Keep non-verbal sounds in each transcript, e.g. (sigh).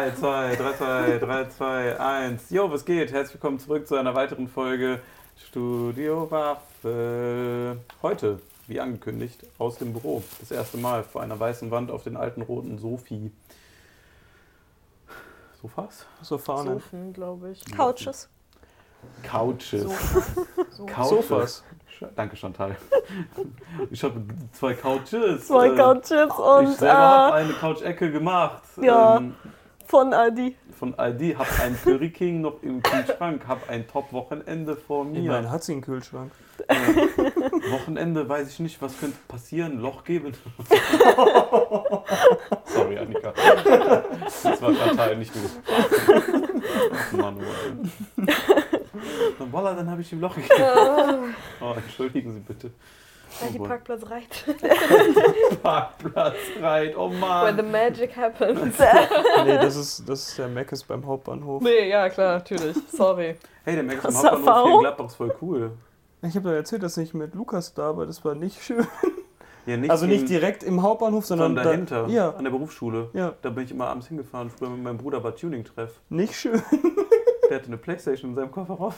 3, 2, 3, 2, 3, 2, 1. Jo, was geht? Herzlich willkommen zurück zu einer weiteren Folge Studio Waffel. Heute, wie angekündigt, aus dem Büro. Das erste Mal vor einer weißen Wand auf den alten roten Sofi. Sofas? Sofane. Sofen, glaube ich. Couches. Couches. So. Couches. Sofas. Sch- Danke, Chantal. Ich habe zwei Couches. Zwei Äh, Couches Ich und selber habe äh, eine Couch-Ecke gemacht. Ja. Ähm, von Aldi. von Aldi, habe einen Curry King noch im Kühlschrank, habe ein Top-Wochenende vor mir. Immerhin hat sie einen Kühlschrank. Äh, Wochenende weiß ich nicht, was könnte passieren, Loch geben. (laughs) Sorry, Annika. Das war fatal, nicht. Ach, Manuel. (laughs) Dann, Voila, dann habe ich ihm Loch gegeben. Oh, entschuldigen Sie bitte. Oh, boy. Parkplatz reicht. (laughs) Parkplatz reit, oh Where Mann. the magic happens. (laughs) Nee, das ist, das ist der Meckes beim Hauptbahnhof. nee, ja, klar, natürlich. Sorry. Hey, der Max am Krasse Hauptbahnhof hier in. Gladbach ist voll cool. Ich habe doch erzählt, dass ich mit Lukas da war. Das war nicht schön. Ja, nicht also nicht direkt im Hauptbahnhof, sondern sondern dahinter, Da, ja, an der Berufsschule. ja, Da bin ich immer abends hingefahren. Früher mit meinem Bruder war Tuning-Treff. nicht schön. (laughs) Der hatte eine Playstation in seinem Kofferraum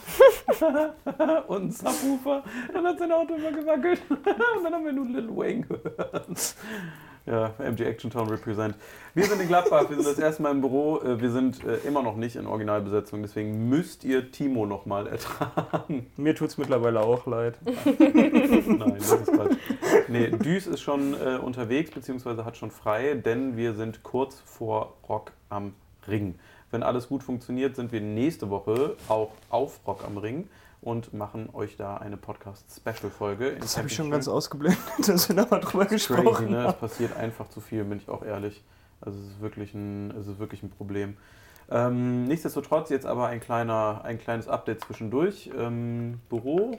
(laughs) und einen Subwoofer. Dann hat sein Auto immer gewackelt. (laughs) und dann haben wir nur Lil Wayne gehört. Ja, MG Action Town Represent. Wir sind in Gladbach, wir sind das erste Mal im Büro. Äh, Wir sind äh, immer noch nicht in Originalbesetzung, deswegen müsst ihr Timo nochmal ertragen. Mir tut's mittlerweile auch leid. (laughs) Nein, das ist Quatsch. Nee, Düs ist schon äh, unterwegs, beziehungsweise hat schon frei, denn wir sind kurz vor Rock am Ring. Wenn alles gut funktioniert, sind wir nächste Woche auch auf Rock am Ring und machen euch da eine Podcast-Special-Folge. Das habe ich schon ganz ausgeblendet, (laughs) dass wir da mal drüber Crazy, gesprochen ne? Es haben. passiert einfach zu viel, bin ich auch ehrlich. Also es ist wirklich ein, es ist wirklich ein Problem. Ähm, nichtsdestotrotz jetzt aber ein, kleiner, ein kleines Update zwischendurch. Ähm, Büro,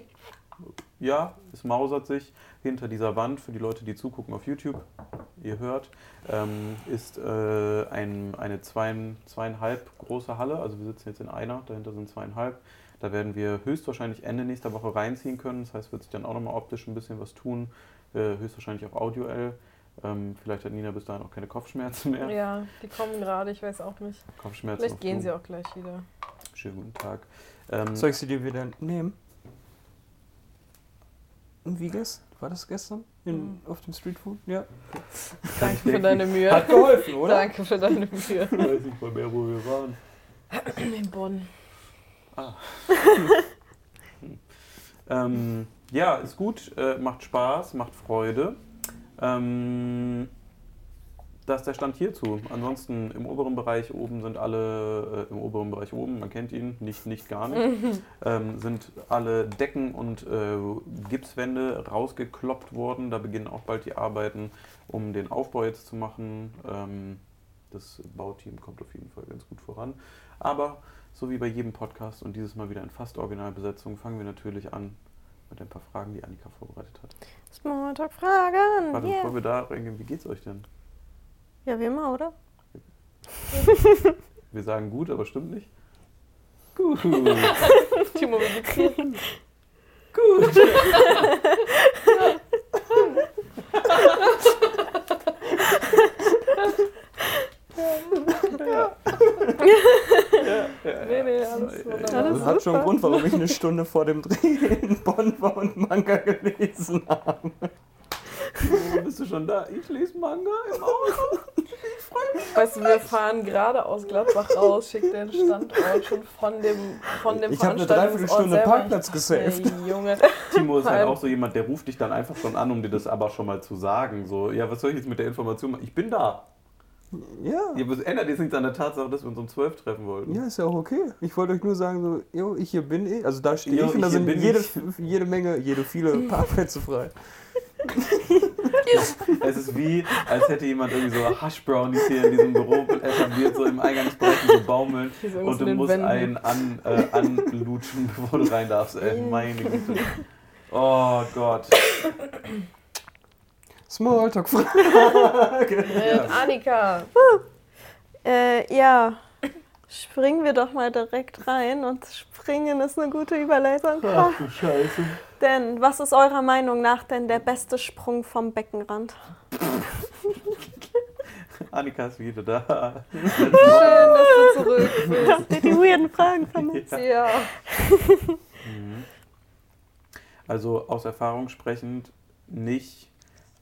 ja, es mausert sich hinter dieser Wand für die Leute, die zugucken auf YouTube. Ihr hört, ähm, ist äh, ein, eine zweien, zweieinhalb große Halle. Also wir sitzen jetzt in einer, dahinter sind zweieinhalb. Da werden wir höchstwahrscheinlich Ende nächster Woche reinziehen können. Das heißt, wird sich dann auch nochmal optisch ein bisschen was tun. Äh, höchstwahrscheinlich auch audioell. Ähm, vielleicht hat Nina bis dahin auch keine Kopfschmerzen mehr. Ja, die kommen gerade, ich weiß auch nicht. Kopfschmerzen Vielleicht gehen sie auch gleich wieder. Schönen guten Tag. Ähm, Soll ich sie dir wieder nehmen? Und wie gestern? War das gestern? In, Mhm. Auf dem Streetfood? Ja. Danke für deine Mühe. Hat geholfen, oder? Danke für deine Mühe. ich weiß nicht mal mehr, wo wir waren. In Bonn. (laughs) Ähm, ja, ist gut, äh, macht Spaß, macht Freude. Ähm, das ist der Stand hierzu. Ansonsten im oberen Bereich oben sind alle, äh, im oberen Bereich oben, man kennt ihn, nicht, nicht gar nicht, (laughs) ähm, sind alle Decken und äh, Gipswände rausgekloppt worden. Da beginnen auch bald die Arbeiten, um den Aufbau jetzt zu machen. Ähm, das Bauteam kommt auf jeden Fall ganz gut voran. Aber so wie bei jedem Podcast und dieses Mal wieder in fast Originalbesetzung, fangen wir natürlich an mit ein paar Fragen, die Annika vorbereitet hat. Smalltalk-Fragen. Warte, Yeah. bevor wir da reingehen, wie geht's euch denn? Ja, wie immer, oder? Wir sagen gut, aber stimmt nicht? Gut. Timo, geht's dir? gut. Nee, nee, alles wunderbar. Alles Das hat schon einen Grund, warum ich eine Stunde vor dem Dreh in Bonn war und Manga gelesen habe. Wo bist du schon da? Ich lese Manga im Auto. Weißt du, wir fahren gerade aus Gladbach raus, schickt den Standort schon von dem, von dem Ich habe eine Dreiviertelstunde. Parkplatz gesaved. Ey, Junge. Timo ist halt auch so jemand, der ruft dich dann einfach schon an, um dir das aber schon mal zu sagen. So, ja, was soll ich jetzt mit der Information machen? Ich bin da. Ja. Es ändert jetzt nichts an der Tatsache, dass wir uns um 12 treffen wollten. Ja, ist ja auch okay. Ich wollte euch nur sagen, so, jo, ich hier bin ich. Also da stehe ich und da ich sind jede, ich. jede Menge, jede viele Parkplätze frei. (laughs) (laughs) Es ist wie, als hätte jemand irgendwie so Hush Brownies hier in diesem Büro etabliert, so im Eingangsbereich so baumeln. Und du musst Wänden. einen an, äh, anlutschen, (laughs) bevor du rein darfst. Ey, meine Güte. Oh Gott. Smalltalk-Frage. (laughs) Mit Annika. Äh, ja. Springen wir doch mal direkt rein und springen ist eine gute Überleitung. Ach du Scheiße. Denn was ist eurer Meinung nach denn der beste Sprung vom Beckenrand? (laughs) Annika ist wieder da. Schön, dass du zurück (laughs) bist. Habt ihr die weirden Fragen von uns? Ja. Mhm. Also aus Erfahrung sprechend nicht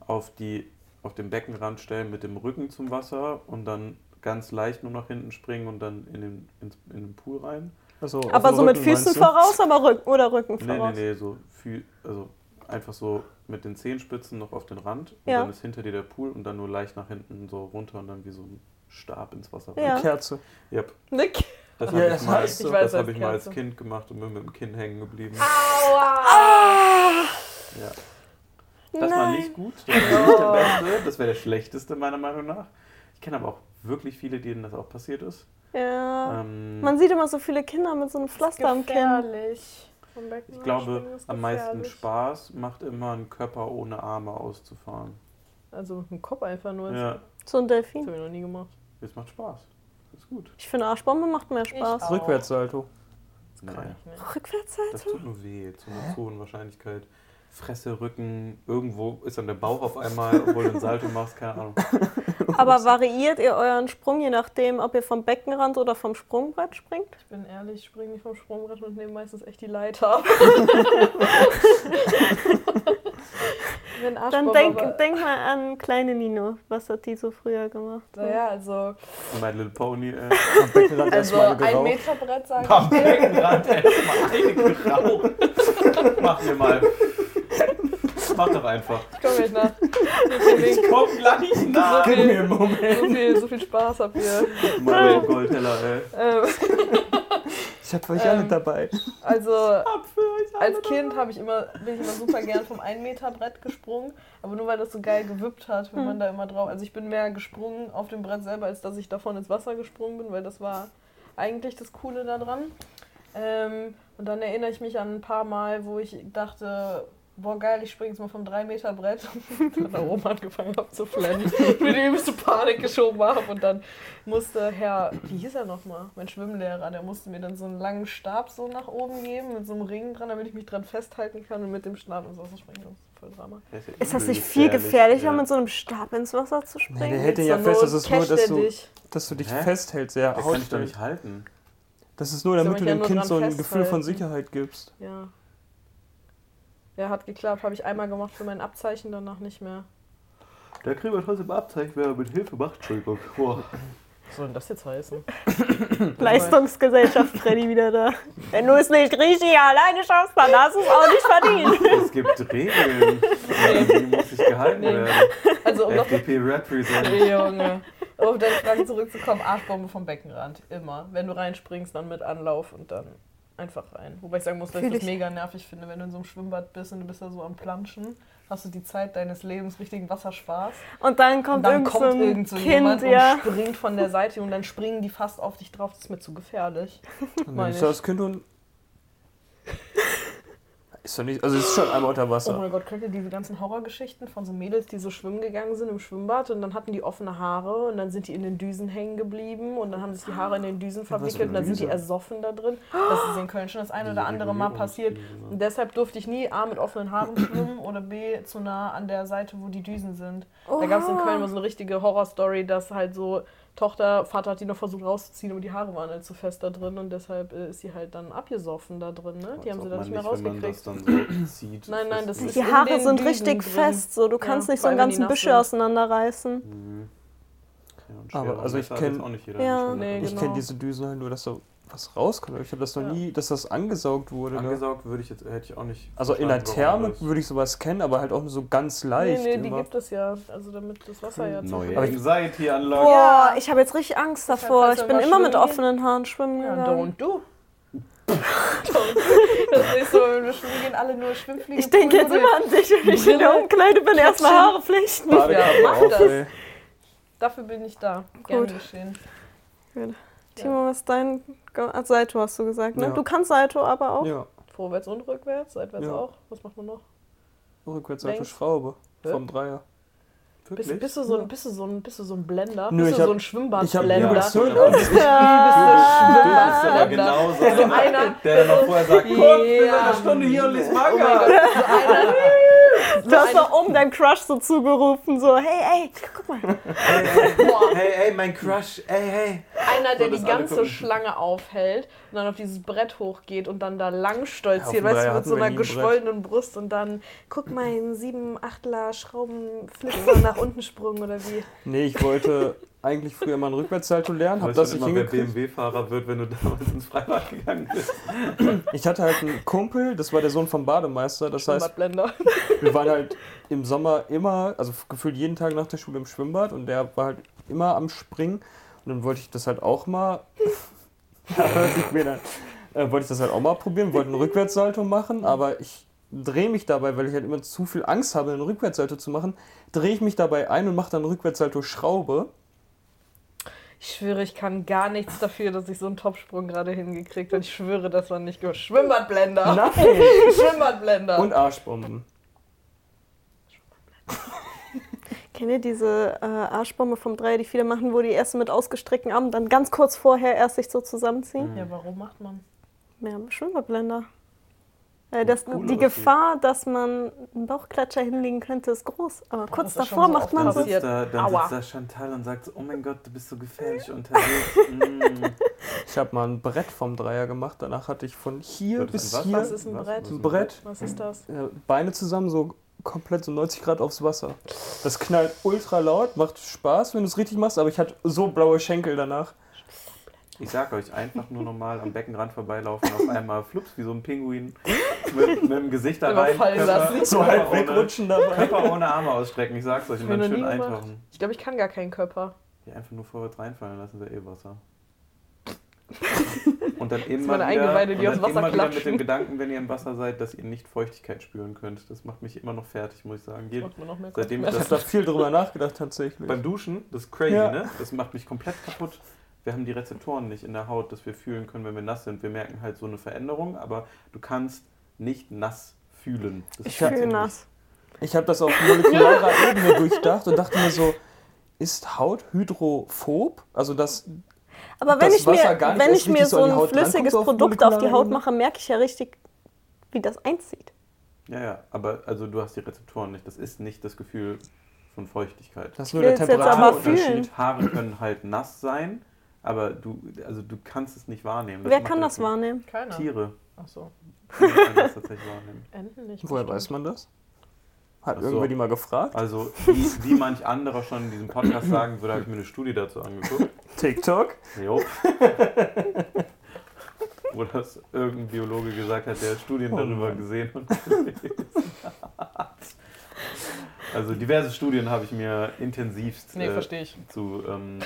auf, die, auf den Beckenrand stellen mit dem Rücken zum Wasser und dann ganz leicht nur nach hinten springen und dann in den, ins, in den Pool rein. Also, auf Aber so mit Rücken, Füßen meinst du? voraus, aber Rücken oder Rücken Nee, nee, voraus. nee, so Fü also einfach so mit den Zehenspitzen noch auf den Rand und Ja. dann ist hinter dir der Pool und dann nur leicht nach hinten so runter und dann wie so ein Stab ins Wasser Ja. rein. Kerze. Yep. Nick. Das Ja, habe das ich mal, so. Ich weiß, das das hab ich mal als Kerze. Kind gemacht und bin mit dem Kinn hängen geblieben. Aua! Ja. Das war Nein. nicht gut. Das wäre nicht der Beste. Das wäre der schlechteste, meiner Meinung nach. Ich kenne aber auch wirklich viele, denen das auch passiert ist. Ja. Ähm, Man sieht immer so viele Kinder mit so einem Pflaster am Kinn. Ich glaube, am meisten. Spaß macht immer ein Körper ohne Arme auszufahren. Also mit dem Kopf einfach nur. Ja, So ein Das Delfin. habe ich noch nie gemacht. es macht Spaß. Ist gut. Ich finde Arschbombe macht mehr Spaß. Rückwärtssalto. Das ich nicht. Das tut nur weh, zu einer hohen Wahrscheinlichkeit. Fresse, Rücken, irgendwo ist dann der Bauch auf einmal, obwohl du einen Salto machst, keine Ahnung. (laughs) Aber variiert ihr euren Sprung je nachdem, ob ihr vom Beckenrand oder vom Sprungbrett springt? Ich bin ehrlich, ich springe nicht vom Sprungbrett und nehme meistens echt die Leiter (laughs) ab. Dann denk, denk mal an kleine Nino. Was hat die so früher gemacht? Naja, also, My Little Pony, äh. Am Beckenrand also ein. Meter Brett sage Am ich dir. Beckenrand erstmal eine geraucht. (laughs) Mach mir mal. Mach doch einfach. Ich komme gleich nach. So viel, Ich komm gleich nach. Gib mir einen Moment. so viel, so viel Spaß habt ihr. Mario Goldteller, ey. Ähm, Ich hab euch alle Ähm, dabei. also, Ab für euch alle als Kind habe ich immer, bin ich immer super gern vom 1 Meter Brett gesprungen, aber nur weil das so geil gewippt hat, wenn man da immer drauf. Also ich bin mehr gesprungen auf dem Brett selber, als dass ich davon ins Wasser gesprungen bin, weil das war eigentlich das Coole daran. Ähm, und dann erinnere ich mich an ein paar Mal, wo ich dachte, boah geil, ich springe jetzt mal vom 3 Meter Brett (laughs) und dann da oben angefangen habe zu flennen, mir die übelste Panik geschoben habe und dann musste Herr, wie hieß er nochmal, mein Schwimmlehrer, der musste mir dann so einen langen Stab so nach oben geben mit so einem Ring dran, damit ich mich dran festhalten kann und mit dem Stab ins Wasser springen. Das ist voll Drama. ja Ist das nicht viel gefährlich, gefährlicher, ja. mit so einem Stab ins Wasser zu Nee, springen? der hält den ja fest, das ist nur, dass du, dich. dass du dich Hä? festhältst, sehr Das kann ich doch nicht halten. Das ist nur, damit du ja dem Kind so ein Gefühl von. Sicherheit gibst. Ja. Ja, hat geklappt. Habe ich einmal gemacht für mein Abzeichen, danach nicht mehr. Da kriegen wir trotzdem Abzeichen, wer mit Hilfe macht. Entschuldigung. Boah. Was soll denn das jetzt heißen? (coughs) Leistungsgesellschaft Freddy wieder da. Wenn du es nicht richtig alleine schaffst, dann hast du es auch nicht verdient. (laughs) Es gibt Regeln. (laughs) Die muss sich gehalten werden. Also, um noch FDP represent. (laughs) Junge. Um auf deine Frage zurückzukommen, Arschbombe vom Beckenrand. Immer. Wenn du reinspringst, dann mit Anlauf und dann einfach rein. Wobei ich sagen muss, dass ich das ich. mega nervig finde, wenn du in so einem Schwimmbad bist und du bist da so am Planschen, hast du die Zeit deines Lebens richtigen Wasserspaß. Und dann Und kommt, dann irgend kommt so ein irgend so Kind, jemand ja. und springt von der Seite und dann springen die fast auf dich drauf. Das ist mir zu gefährlich. (laughs) Dann Meine nimmst du ich. das Kind und. Ist doch nicht. Also, es ist schon einmal unter Oh Wasser. mein Gott, kennt ihr diese ganzen Horrorgeschichten von so Mädels, die so schwimmen gegangen sind im Schwimmbad und dann hatten die offene Haare und dann sind die in den Düsen hängen geblieben und dann haben sich die Haare in den Düsen verwickelt und dann sind die ersoffen da drin. Das ist in Köln schon das ein oder andere Mal passiert. Und deshalb durfte ich nie A mit offenen Haaren schwimmen oder B zu nah an der Seite, wo die Düsen sind. Da gab es in Köln mal so eine richtige Horrorstory, dass halt so Tochter, Vater hat die noch versucht rauszuziehen, aber die Haare waren halt zu fest da drin und deshalb äh, ist sie halt dann abgesoffen da drin. Ne? Die haben sie dann nicht mehr rausgekriegt. Wenn man das dann so (clears throat) zieht, Nein, nein, das ist- Die Haare sind Düsen richtig drin. fest, so du kannst Ja, nicht so einen ganzen nass Büsche sind. auseinanderreißen. Mhm. Ja, Aber, also ich kenn- jeder Ja. Nee. Ich genau. kenne diese Düsen halt nur, dass da was rauskommt. Ich habe das noch Ja. nie, dass das angesaugt wurde. Ne? Angesaugt würde ich jetzt, hätte ich auch nicht. Also in der Therme würde ich sowas kennen, aber halt auch nur so ganz Nee, leicht. nee, die immer. gibt es ja. Also damit das Wasser ja Neue Aber ich- Anxiety Unlock. Boah, Ja. ich habe jetzt richtig Angst davor. kannst Ich bin immer mit offenen Haaren schwimmen Ja, gegangen. don't do. don't do. Das ist so, wenn wir schwimmen gehen, alle nur Schwimmfliegen. Ich denke jetzt immer an dich, wenn ich in der Umkleide bin, erstmal Haare flechten. Ja, mach das. ey. Dafür bin ich da. Gerne Gut. geschehen. Timo, was ist dein Ah, Salto hast du gesagt, ne? Ja. Du kannst Salto aber auch. Ja, Vorwärts und rückwärts, seitwärts Ja. auch. Was macht man noch? rückwärts Längs. Schraube. Hä? Vom Dreier. Bist, bist, du so, ein- bist, du so ein, bist du so ein Blender? Nö, bist ich du hab- so ein ich hab- Schwimmbadblender? ja, so- Du bist der Du bist aber Schwimmbadblender. genau so So einer, der dann noch vorher sagt, Ja. komm, wir sind eine Stunde hier und lies Oh so Du hast doch oben deinem Crush so zugerufen, so, hey, ey, guck mal. Hey, hey, Boah. hey, hey, mein Crush, hey, hey. Einer, der So, die ganze gucken. Schlange aufhält und dann auf dieses Brett hochgeht und dann da lang Ja, stolziert, dem weißt du, mit so einer geschwollenen Brust und dann Guck mal, ein 7 8 Schraubenflitzer nach unten sprung oder wie. Nee, ich wollte eigentlich früher mal einen Rückwärtssalto lernen, hab Weißt du das nicht immer, wer hingekriegt. BMW-Fahrer wird, wenn du damals ins Freibad gegangen bist? Ich hatte halt einen Kumpel, das war der Sohn vom Bademeister. Das heißt, Schwimmbadblender. wir waren halt im Sommer immer, also gefühlt jeden Tag nach der Schule im Schwimmbad und der war halt immer am Springen. Und dann wollte ich das halt auch mal. (laughs) Ich mir dann, äh, wollte ich das halt auch mal probieren, wollte einen Rückwärtssalto machen, aber ich drehe mich dabei, weil ich halt immer zu viel Angst habe, einen Rückwärtssalto zu machen, drehe ich mich dabei ein und mache dann einen Rückwärtssalto Schraube. Ich schwöre, ich kann gar nichts dafür, dass ich so einen Topsprung gerade hingekriegt habe. Ich schwöre, das war nicht gut. Schwimmbadblender. Nein! (laughs) Schwimmbadblender. Und Arschbomben. (laughs) Kennt ihr diese äh, Arschbombe vom Dreier, die viele machen, wo die erst mit ausgestreckten Armen dann ganz kurz vorher erst sich so zusammenziehen? ja, warum macht man? Ja, Schwimmerblender. Äh, das, cool die. Gefahr, dass man einen Bauchklatscher hinlegen könnte, ist groß. Aber kurz davor so macht man Dann so. sitzt, da, dann Aua. sitzt da Chantal und sagt so, oh mein Gott, du bist so gefährlich unterwegs. (laughs) Mm. Ich habe mal ein Brett vom Dreier gemacht, danach hatte ich von hier Wird bis hier Was ist ein Brett? ein Brett, Was ist das? Beine zusammen, so komplett so 90 Grad aufs Wasser. Das knallt ultra laut, macht Spaß, wenn du es richtig machst, aber ich hatte so blaue Schenkel danach. Ich sag euch, einfach nur normal am Beckenrand vorbeilaufen, auf einmal flups wie so ein Pinguin mit, mit dem Gesicht da rein. fallen lassen. So halb wegrutschen dabei. Körper ohne Arme ausstrecken, ich sag's euch, und dann schön eintauchen. Ich glaube, ich kann gar keinen Körper. Ja, einfach nur vorwärts reinfallen lassen, ist ja eh Wasser. (laughs) Und dann immer wieder, Eingeweide, die und dann Wasser immer wieder mit dem Gedanken, wenn ihr im Wasser seid, dass ihr nicht Feuchtigkeit spüren könnt. Das macht mich immer noch fertig, muss ich sagen. Je, Macht mir noch mehr seitdem ich das da viel drüber nachgedacht tatsächlich. beim Duschen, das ist crazy, Ja. ne? Das macht mich komplett kaputt. Wir haben die Rezeptoren nicht in der Haut, dass wir fühlen können, wenn wir nass sind. Wir merken halt so eine Veränderung, aber du kannst nicht nass fühlen. Das Ich funktioniert fühl nicht. nass. Ich habe das auf (laughs) molekularer Ebene durchdacht und dachte mir so, ist Haut hydrophob? Also das, Aber wenn das ich mir, Wasser gar nicht wenn ich mir so ein flüssiges auf Produkt auf die Haut mache, merke ich ja richtig, wie das einzieht. Ja, ja, aber also du hast die Rezeptoren nicht. Das ist nicht das Gefühl von Feuchtigkeit. das ist nur der will's jetzt aber Temperaturunterschied. fühlen. Haare können halt nass sein, aber du, also du kannst es nicht wahrnehmen. Wer macht kann das wahrnehmen? Keiner. Tiere Achso. können das tatsächlich wahrnehmen. (laughs) Enten nicht. Woher bestimmt. weiß man das? Hat Ach so. irgendwer die mal gefragt? Also, wie, wie manch anderer schon in diesem Podcast sagen würde, habe ich mir eine Studie dazu angeguckt. TikTok? Jo. Wo das irgendein Biologe gesagt hat, der Studien Oh darüber Mann. gesehen und. Also diverse Studien habe ich mir intensivst Nee, äh, verstehe ich. zu, ähm,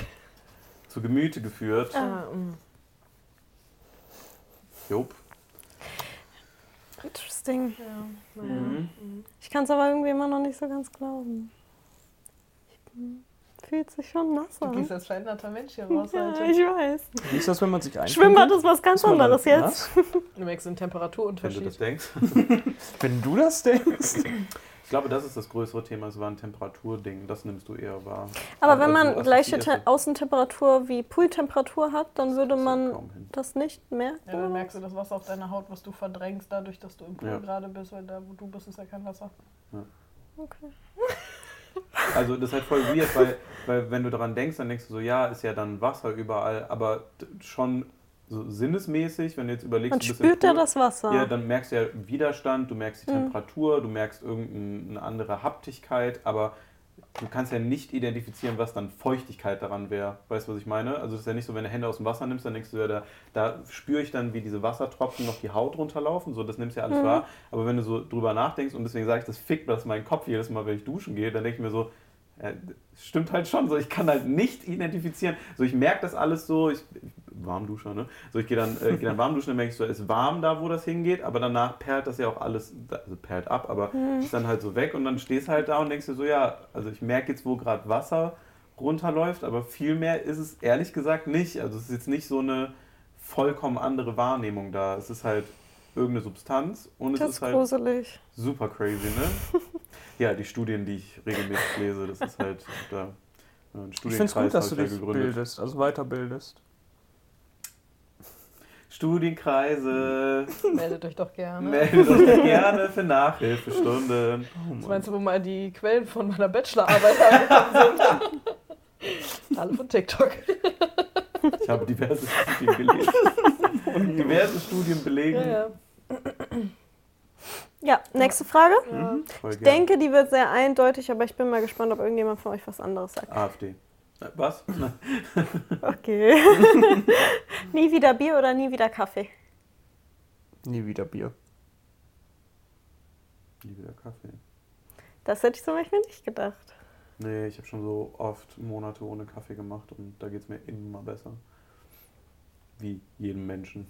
zu Gemüte geführt. Ah, mm. Interesting. Ja, naja. Mhm. Ich kann es aber irgendwie immer noch nicht so ganz glauben. Ich- Fühlt sich schon nass Du gehst an. als veränderter Mensch hier raus, Ja, Alter. ich weiß. Wie ist das, wenn man sich einpinselt? Schwimmbad ist was ganz anderes jetzt. nass? Du merkst den Wenn du Temperaturunterschied. das denkst. Wenn du das denkst. (laughs) Ich glaube, das ist das größere Thema. Es war ein Temperaturding. Das nimmst du eher wahr. Aber wenn Also man gleiche Te Außentemperatur wie Pooltemperatur hat, dann würde man das nicht merken. Ja, dann merkst du das Wasser auf deiner Haut, was du verdrängst, dadurch, dass du im Pool Ja. gerade bist, weil da, wo du bist, ist ja kein Wasser. Okay. (laughs) Also das ist halt voll weird, weil, weil wenn du daran denkst, dann denkst du so, ja, ist ja dann Wasser überall, aber schon so sinnesmäßig, wenn du jetzt überlegst, im spürt Pool, das Wasser. Ja, dann merkst du ja Widerstand, du merkst die Mhm. Temperatur, du merkst irgendeine andere Haptigkeit, aber du kannst ja nicht identifizieren, was dann Feuchtigkeit daran wäre. Weißt du, was ich meine? Also es ist ja nicht so, wenn du Hände aus dem Wasser nimmst, dann denkst du ja, da, da spüre ich dann, wie diese Wassertropfen noch die Haut runterlaufen. So, das nimmst du ja alles Mhm. wahr. Aber wenn du so drüber nachdenkst, und deswegen sage ich, das fickt das meinen Kopf jedes Mal, wenn ich duschen gehe, dann denke ich mir so, ja, stimmt halt schon so. Ich kann halt nicht identifizieren. So, ich merke das alles so. Ich, Warmduscher, ne? So, ich gehe dann, äh, geh dann warm duschen, dann merke ich so, es ist warm da, wo das hingeht, aber danach perlt das ja auch alles, also perlt ab, aber ist dann halt so weg und dann stehst halt da und denkst dir so, ja, also ich merke jetzt, wo gerade Wasser runterläuft, aber viel mehr ist es ehrlich gesagt nicht. Also es ist jetzt nicht so eine vollkommen andere Wahrnehmung da. Es ist halt irgendeine Substanz und es das ist ist halt gruselig. super crazy, ne? (laughs) ja, die Studien, die ich regelmäßig lese, das ist halt da. äh, Ein Ich finde es Studienkreis gut, dass du dich gegründet. bildest, also weiterbildest. Studienkreise, (laughs) Meldet euch doch gerne. meldet euch gerne für Nachhilfestunden. (laughs) Was meinst du, wo mal die Quellen von meiner Bachelorarbeit angekommen sind? (laughs) Alle von TikTok. Ich habe diverse Studien gelesen. Und diverse Studien belegen. Ja, ja. Ja, nächste Frage. ja. Mhm, Ich denke, die wird sehr eindeutig, aber ich bin mal gespannt, ob irgendjemand von euch was anderes sagt. AfD. Was? Okay. (laughs) nie wieder Bier oder nie wieder Kaffee? Nie wieder Bier. Nie wieder Kaffee. Das hätte ich zum Beispiel nicht gedacht. Nee, ich habe schon so oft Monate ohne Kaffee gemacht und da geht es mir immer besser. Wie jedem Menschen.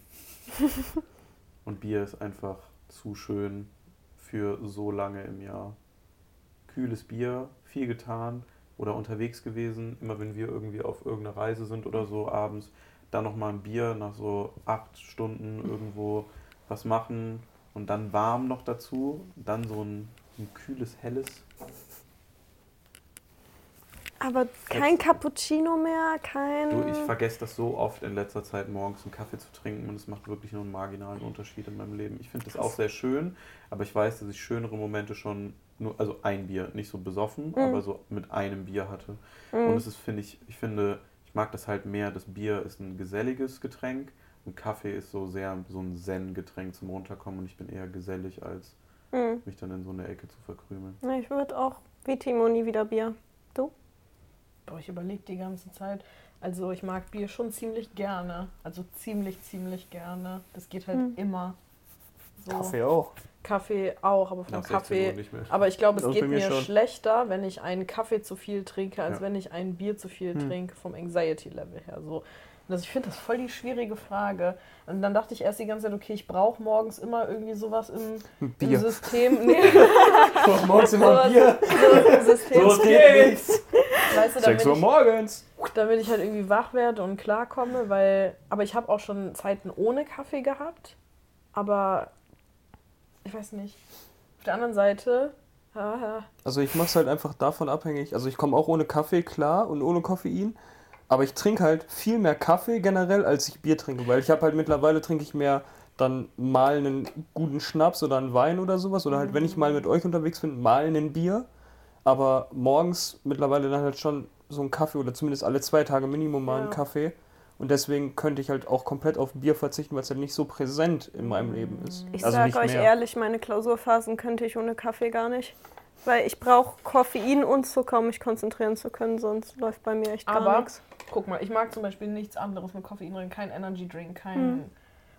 (laughs) und Bier ist einfach zu schön für so lange im Jahr. Kühles Bier, viel getan oder unterwegs gewesen, immer wenn wir irgendwie auf irgendeiner Reise sind oder so abends, dann nochmal ein Bier nach so acht Stunden irgendwo was machen und dann warm noch dazu, dann so ein, ein kühles, helles. Aber kein Cappuccino mehr, kein. Du, ich vergesse das so oft in letzter Zeit, morgens einen Kaffee zu trinken und es macht wirklich nur einen marginalen Unterschied in meinem Leben. Ich finde das auch sehr schön, aber ich weiß, dass ich schönere Momente schon nur, also ein Bier, nicht so besoffen, Mhm. aber so mit einem Bier hatte. Und es ist, finde ich, ich finde, ich mag das halt mehr, das Bier ist ein geselliges Getränk und Kaffee ist so sehr so ein Zen-Getränk zum Runterkommen und ich bin eher gesellig, als Mhm. mich dann in so eine Ecke zu verkrümeln. Ja, Ich würde auch wie Timo nie wieder Bier. Boah, ich überlege die ganze Zeit. Also ich mag Bier schon ziemlich gerne. Also ziemlich, ziemlich gerne. Das geht halt Hm. immer. So. Kaffee auch. Kaffee auch, aber vom Nach 16 Uhr Kaffee. Aber ich glaube, es Das geht mir schon. schlechter, wenn ich einen Kaffee zu viel trinke, als Ja. wenn ich ein Bier zu viel Hm. trinke, vom Anxiety-Level her. So. Also ich finde das voll die schwierige Frage. Und dann dachte ich erst die ganze Zeit, okay, ich brauche morgens immer irgendwie sowas im, im Bier. System. (laughs) Nee, Morgens sowas, sowas im System. Los geht's! Weißt du, damit 6 Uhr ich, morgens. damit ich halt irgendwie wach werde und klarkomme, weil. Aber ich habe auch schon Zeiten ohne Kaffee gehabt. Aber ich weiß nicht. Auf der anderen Seite. Ja. Also ich mache es halt einfach davon abhängig. Also ich komme auch ohne Kaffee klar und ohne Koffein. Aber ich trinke halt viel mehr Kaffee generell, als ich Bier trinke. Weil ich habe halt mittlerweile trinke ich mehr dann mal einen guten Schnaps oder einen Wein oder sowas. Oder halt, wenn ich mal mit euch unterwegs bin, mal ein Bier. Aber morgens mittlerweile dann halt schon so ein Kaffee oder zumindest alle zwei Tage Minimum mal einen Ja. Kaffee. Und deswegen könnte ich halt auch komplett auf Bier verzichten, weil es halt nicht so präsent in meinem Leben ist. Ich also sage euch mehr. ehrlich, meine Klausurphasen könnte ich ohne Kaffee gar nicht. Weil ich brauche Koffein und Zucker, um mich konzentrieren zu können, sonst läuft bei mir echt gar Aber- nichts. Guck mal, ich mag zum Beispiel nichts anderes mit Koffein drin, kein Energy Drink, kein. Hm.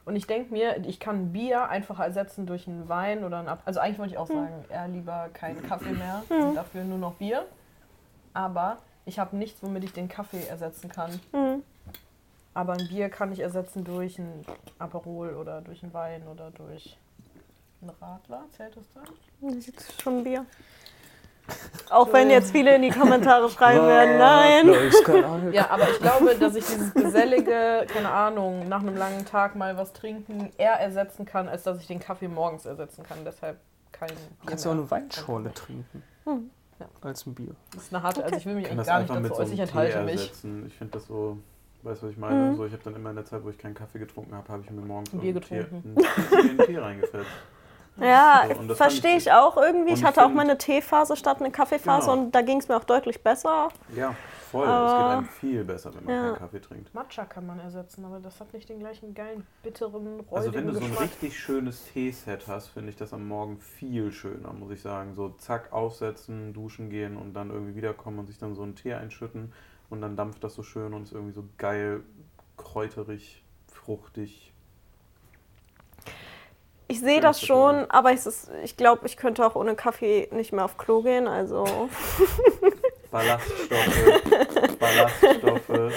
Und ich denke mir, ich kann Bier einfach ersetzen durch einen Wein oder einen Ab Also eigentlich wollte ich auch Hm. sagen, eher lieber keinen Kaffee mehr und dafür nur noch Bier. Aber ich habe nichts, womit ich den Kaffee ersetzen kann. Aber ein Bier kann ich ersetzen durch ein Aperol oder durch einen Wein oder durch einen Radler. Zählt das da? Das ist schon Bier. (laughs) Auch wenn jetzt viele in die Kommentare (laughs) schreiben werden, nein. Ja, aber ich glaube, dass ich dieses gesellige, keine Ahnung, nach einem langen Tag mal was trinken eher ersetzen kann, als dass ich den Kaffee morgens ersetzen kann. Deshalb kein Bier. Du kannst ja auch eine Weinschorle trinken. Hm. Ja. Als ein Bier. Das ist eine harte, also ich will mich gar nicht einfach mit dazu so äußern, ich einem Tee enthalte mich. ersetzen. Ich finde das so, weißt du, was ich meine? Mhm. So, ich habe dann immer in der Zeit, wo ich keinen Kaffee getrunken habe, habe ich mir morgens Ein Bier getrunken. Tee, einen Tee, (laughs) reingefetzt. Ja, So, verstehe ich- ich auch irgendwie. Ich ich hatte auch find- mal eine Teephase statt eine Kaffeephase Genau. und da ging es mir auch deutlich besser. Ja, voll. es geht einem viel besser, wenn man Ja. keinen Kaffee trinkt. Matcha kann man ersetzen, aber das hat nicht den gleichen geilen, bitteren, räudigen Also wenn du so ein Geschmack. richtig schönes Teeset hast, finde ich das am Morgen viel schöner, muss ich sagen. So zack, aufsetzen, duschen gehen und dann irgendwie wiederkommen und sich dann so einen Tee einschütten und dann dampft das so schön und ist irgendwie so geil, kräuterig, fruchtig. Ich sehe das schon, aber es ist, ich glaube, ich könnte auch ohne Kaffee nicht mehr auf Klo gehen. Also (laughs) Ballaststoffe, Ballaststoffe,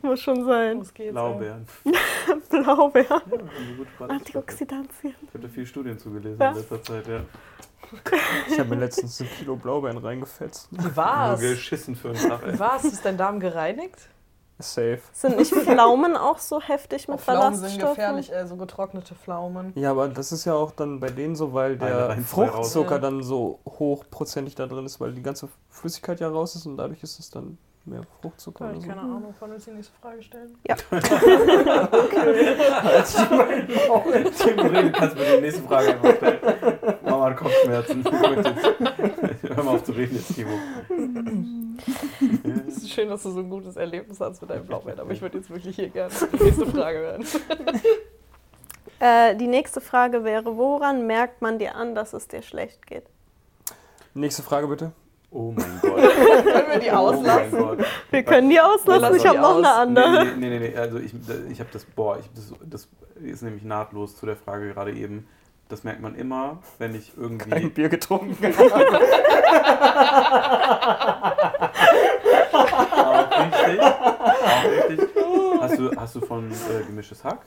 muss schon sein. Blaubeeren. (laughs) Blaubeer. Ja. Antioxidantien. Ich habe da viel Studien zugelesen Ja. in letzter Zeit, ja. Ich habe mir letztens ein Kilo Blaubeeren reingefetzt. Wie war's? Nur geschissen für einen Tag, ey. Wie war's? Ist dein Darm gereinigt? Safe. Sind nicht Pflaumen auch so heftig mit Pflaumen sind gefährlich, äh, so getrocknete Pflaumen. Ja, aber das ist ja auch dann bei denen so, weil der rein. Fruchtzucker Ja. dann so hochprozentig da drin ist, weil die ganze Flüssigkeit ja raus ist und dadurch ist es dann Mehr Fruchtzucker Ja, oder so. keine Ahnung, wann willst du die nächste Frage stellen? (laughs) Timo, du kannst mir die nächste Frage einfach stellen. Hat Kopfschmerzen. (laughs) (laughs) Hör mal auf zu reden jetzt, Timo. Es ist schön, dass du so ein gutes Erlebnis hast mit deinem Blaubeeren, aber ich würde jetzt wirklich hier gerne die (laughs) nächste Frage hören. Äh, die nächste Frage wäre, woran merkt man dir an, dass es dir schlecht geht? Nächste Frage bitte. Oh mein Gott. Können wir die Oh auslassen? Gott. Wir können die auslassen, lassen ich habe noch aus. eine andere. Nee, nee, nee, nee. also ich, ich habe das, boah, ich, das, das ist nämlich nahtlos zu der Frage gerade eben. Das merkt man immer, wenn ich Kein irgendwie. Bier getrunken. (laughs) Auch richtig. Auch richtig. Hast du, hast du von äh, Gemischtes Hack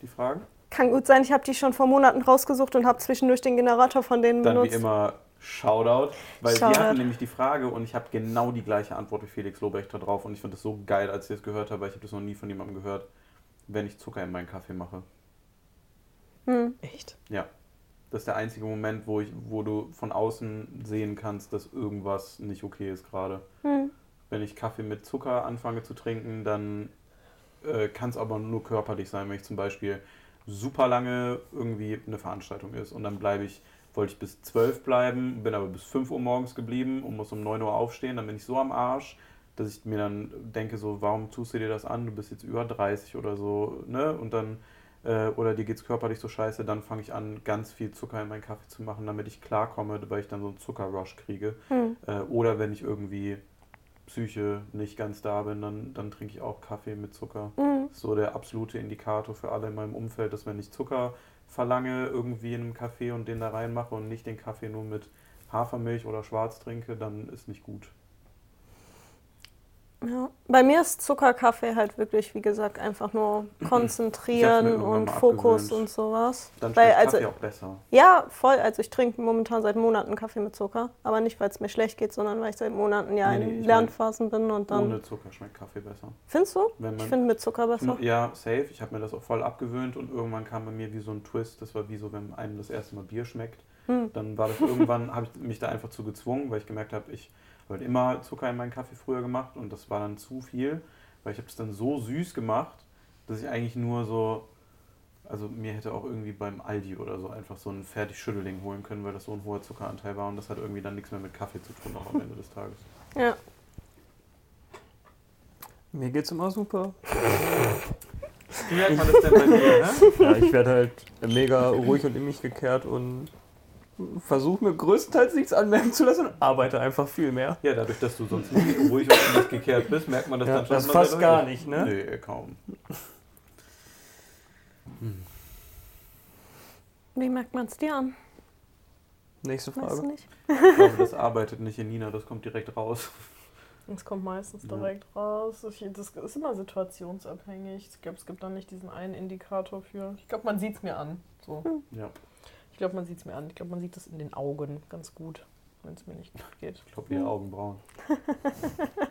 die Frage? Kann gut sein, ich habe die schon vor Monaten rausgesucht und habe zwischendurch den Generator von denen Dann benutzt. wie immer Shoutout, weil Shoutout. wir hatten nämlich die Frage und ich habe genau die gleiche Antwort wie Felix Lobrecht da drauf und ich finde das so geil, als ich das gehört habe, weil ich habe das noch nie von jemandem gehört, wenn ich Zucker in meinen Kaffee mache. Hm. Echt? Ja. Das ist der einzige Moment, wo, ich, wo du von außen sehen kannst, dass irgendwas nicht okay ist gerade. Hm. Wenn ich Kaffee mit Zucker anfange zu trinken, dann äh, kann es aber nur körperlich sein, wenn ich zum Beispiel super lange irgendwie eine Veranstaltung ist und dann bleibe ich, wollte ich bis 12 bleiben, bin aber bis 5 Uhr morgens geblieben und muss um 9 Uhr aufstehen, dann bin ich so am Arsch, dass ich mir dann denke so, warum tust du dir das an, du bist jetzt über 30 oder so, ne, und dann äh, oder dir geht's körperlich so scheiße, dann fange ich an, ganz viel Zucker in meinen Kaffee zu machen, damit ich klarkomme, weil ich dann so einen Zuckerrush kriege. Hm. Äh, oder wenn ich irgendwie Psyche nicht ganz da bin, dann, dann trinke ich auch Kaffee mit Zucker. Hm. Ist so der absolute Indikator für alle in meinem Umfeld, dass wenn ich Zucker verlange irgendwie in einem Kaffee und den da reinmache und nicht den Kaffee nur mit Hafermilch oder schwarz trinke, dann ist nicht gut. Ja. Bei mir ist Zuckerkaffee halt wirklich, wie gesagt, einfach nur konzentrieren und Fokus abgewöhnt. und sowas. Dann Weil, schmeckt also- Kaffee auch besser. Ja, voll. Also ich trinke momentan seit Monaten Kaffee mit Zucker. Aber nicht, weil es mir schlecht geht, sondern weil ich seit Monaten ja Nee, in Lernphasen bin und dann. Ohne Zucker schmeckt Kaffee besser. Findest du? Wenn Ich man, finde mit Zucker besser. Ja, safe. Ich habe mir das auch voll abgewöhnt und irgendwann kam bei mir wie so ein Twist. Das war wie so, wenn einem das erste Mal Bier schmeckt. Hm. Dann war das irgendwann, (laughs) habe ich mich da einfach zu gezwungen, weil ich gemerkt habe, ich habe halt immer Zucker in meinen Kaffee früher gemacht und das war dann zu viel, weil ich habe es dann so süß gemacht, dass ich eigentlich nur so, also mir hätte auch irgendwie beim Aldi oder so einfach so ein fertig Schüttelding holen können, weil das so ein hoher Zuckeranteil war und das hat irgendwie dann nichts mehr mit Kaffee zu tun, auch am Ende des Tages. Ja. Mir geht's immer super. Wie merkt man das denn bei dir, ne? Ja, ich werde halt mega ruhig und in mich gekehrt und versuche mir größtenteils nichts anmerken zu lassen und arbeite einfach viel mehr. Ja, dadurch, dass du sonst nicht ruhig und nicht gekehrt bist, merkt man das Ja, dann schon das mal fast gar nicht, ne? Nee, kaum. Wie merkt man es dir an? Nächste Weißt du Frage. nicht? Ich glaube, das arbeitet nicht in Nina, das kommt direkt raus. Es kommt meistens Ja. direkt raus. Ich, das ist immer situationsabhängig. Ich glaube, es gibt da nicht diesen einen Indikator für. Ich glaube, man sieht es mir an. So. Ja, Ich glaube, man sieht es mir an. Ich glaube, man sieht es in den Augen ganz gut, wenn es mir nicht gut geht. ich glaube, ihre Augenbrauen. (laughs)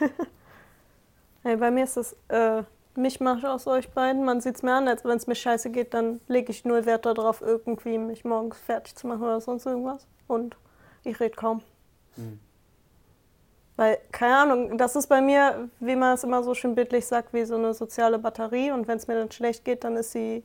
(laughs) Hey, bei mir ist es äh, Mischmasch aus euch beiden. Man sieht es mir an, als wenn es mir scheiße geht, dann lege ich null Wert darauf, irgendwie mich morgens fertig zu machen oder sonst irgendwas. Und ich rede kaum. Hm. Weil, keine Ahnung, das ist bei mir, wie man es immer so schön bildlich sagt, wie so eine soziale Batterie. Und wenn es mir dann schlecht geht, dann ist sie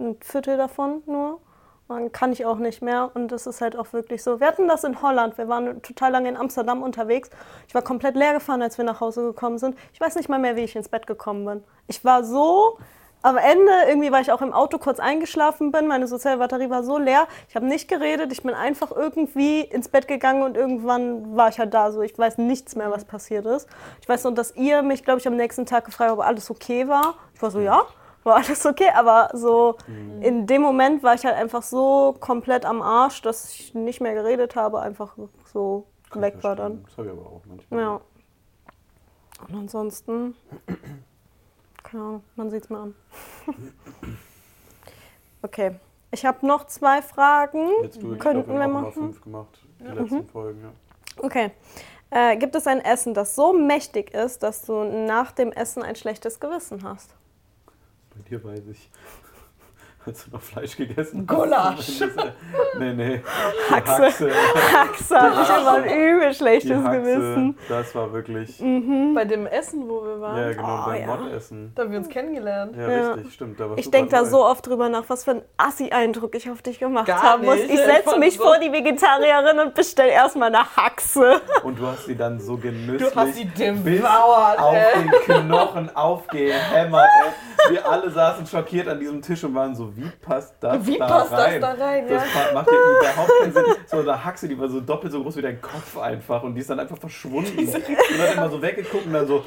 ein Viertel davon nur. Dann kann ich auch nicht mehr. Und das ist halt auch wirklich so. Wir hatten das in Holland. Wir waren total lange in Amsterdam unterwegs. Ich war komplett leer gefahren, als wir nach Hause gekommen sind. Ich weiß nicht mal mehr, wie ich ins Bett gekommen bin. Ich war so am Ende, irgendwie, weil ich auch im Auto kurz eingeschlafen bin, meine soziale Batterie war so leer. Ich habe nicht geredet, ich bin einfach irgendwie ins Bett gegangen und irgendwann war ich halt da. So, ich weiß nichts mehr, was passiert ist. Ich weiß nur, dass ihr mich, glaube ich, am nächsten Tag gefragt habt, ob alles okay war. Ich war so, ja, war alles okay. Aber so in dem Moment war ich halt einfach so komplett am Arsch, dass ich nicht mehr geredet habe, einfach so Kann weg war dann. Das habe ich aber auch manchmal. Ja. Und ansonsten, keine Ahnung, man sieht es mir an. (laughs) Okay, ich habe noch zwei Fragen. Jetzt du, ich Könnten glaube, wir machen. fünf gemacht, die letzten Folgen. Ja. Okay. Äh, gibt es ein Essen, das so mächtig ist, dass du nach dem Essen ein schlechtes Gewissen hast? Dir weiß ich. Hast du noch Fleisch gegessen? Gulasch. (laughs) nee, nee. Haxe. Haxe. Haxe hatte ich immer ein übel schlechtes Haxe, Gewissen. das war wirklich. Bei dem Essen, wo wir waren, Ja, genau, Oh, beim ja. Moddessen. da haben wir uns kennengelernt. Ja, Ja. richtig, stimmt. Da war Ich denke da so oft drüber nach, was für ein Assi-Eindruck ich auf dich gemacht Gar haben muss. nicht. Ich setze mich so- vor die Vegetarierin und bestelle erstmal eine Haxe. Und du hast sie dann so genüsslich Du hast sie bis devouert, auf ey. den Knochen aufgehämmert. Ey. Wir alle saßen schockiert an diesem Tisch und waren so, wie passt das Wie da passt das rein? da rein, Das ja? macht ja überhaupt keinen Sinn. So eine Haxe, die war so doppelt so groß wie dein Kopf einfach und die ist dann einfach verschwunden. Und hat immer so weggeguckt und dann so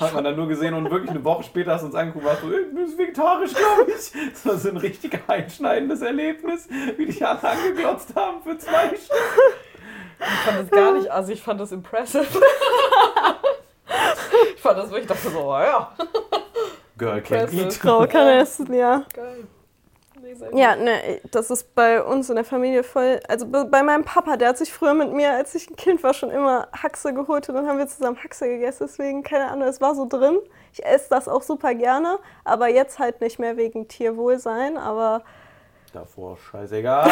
hat man dann nur gesehen und wirklich eine Woche später hast du uns angeguckt und warst so, ich bin vegetarisch, glaube ich. Das war so ein richtig einschneidendes Erlebnis, wie dich alle angeglotzt haben für zwei Stunden. Ich fand das gar nicht assi, ich fand das impressive. (laughs) ich fand das wirklich, ich dachte so, oh ja, Girl Impressive. eat. (laughs) Frau kann essen, ja. geil. Nee. Ja, ne, das ist bei uns in der Familie voll. Also be- bei meinem Papa, der hat sich früher mit mir, als ich ein Kind war, schon immer Haxe geholt und dann haben wir zusammen Haxe gegessen. Deswegen, keine Ahnung, es war so drin. Ich esse das auch super gerne, aber jetzt halt nicht mehr wegen Tierwohlsein. Aber Davor scheißegal.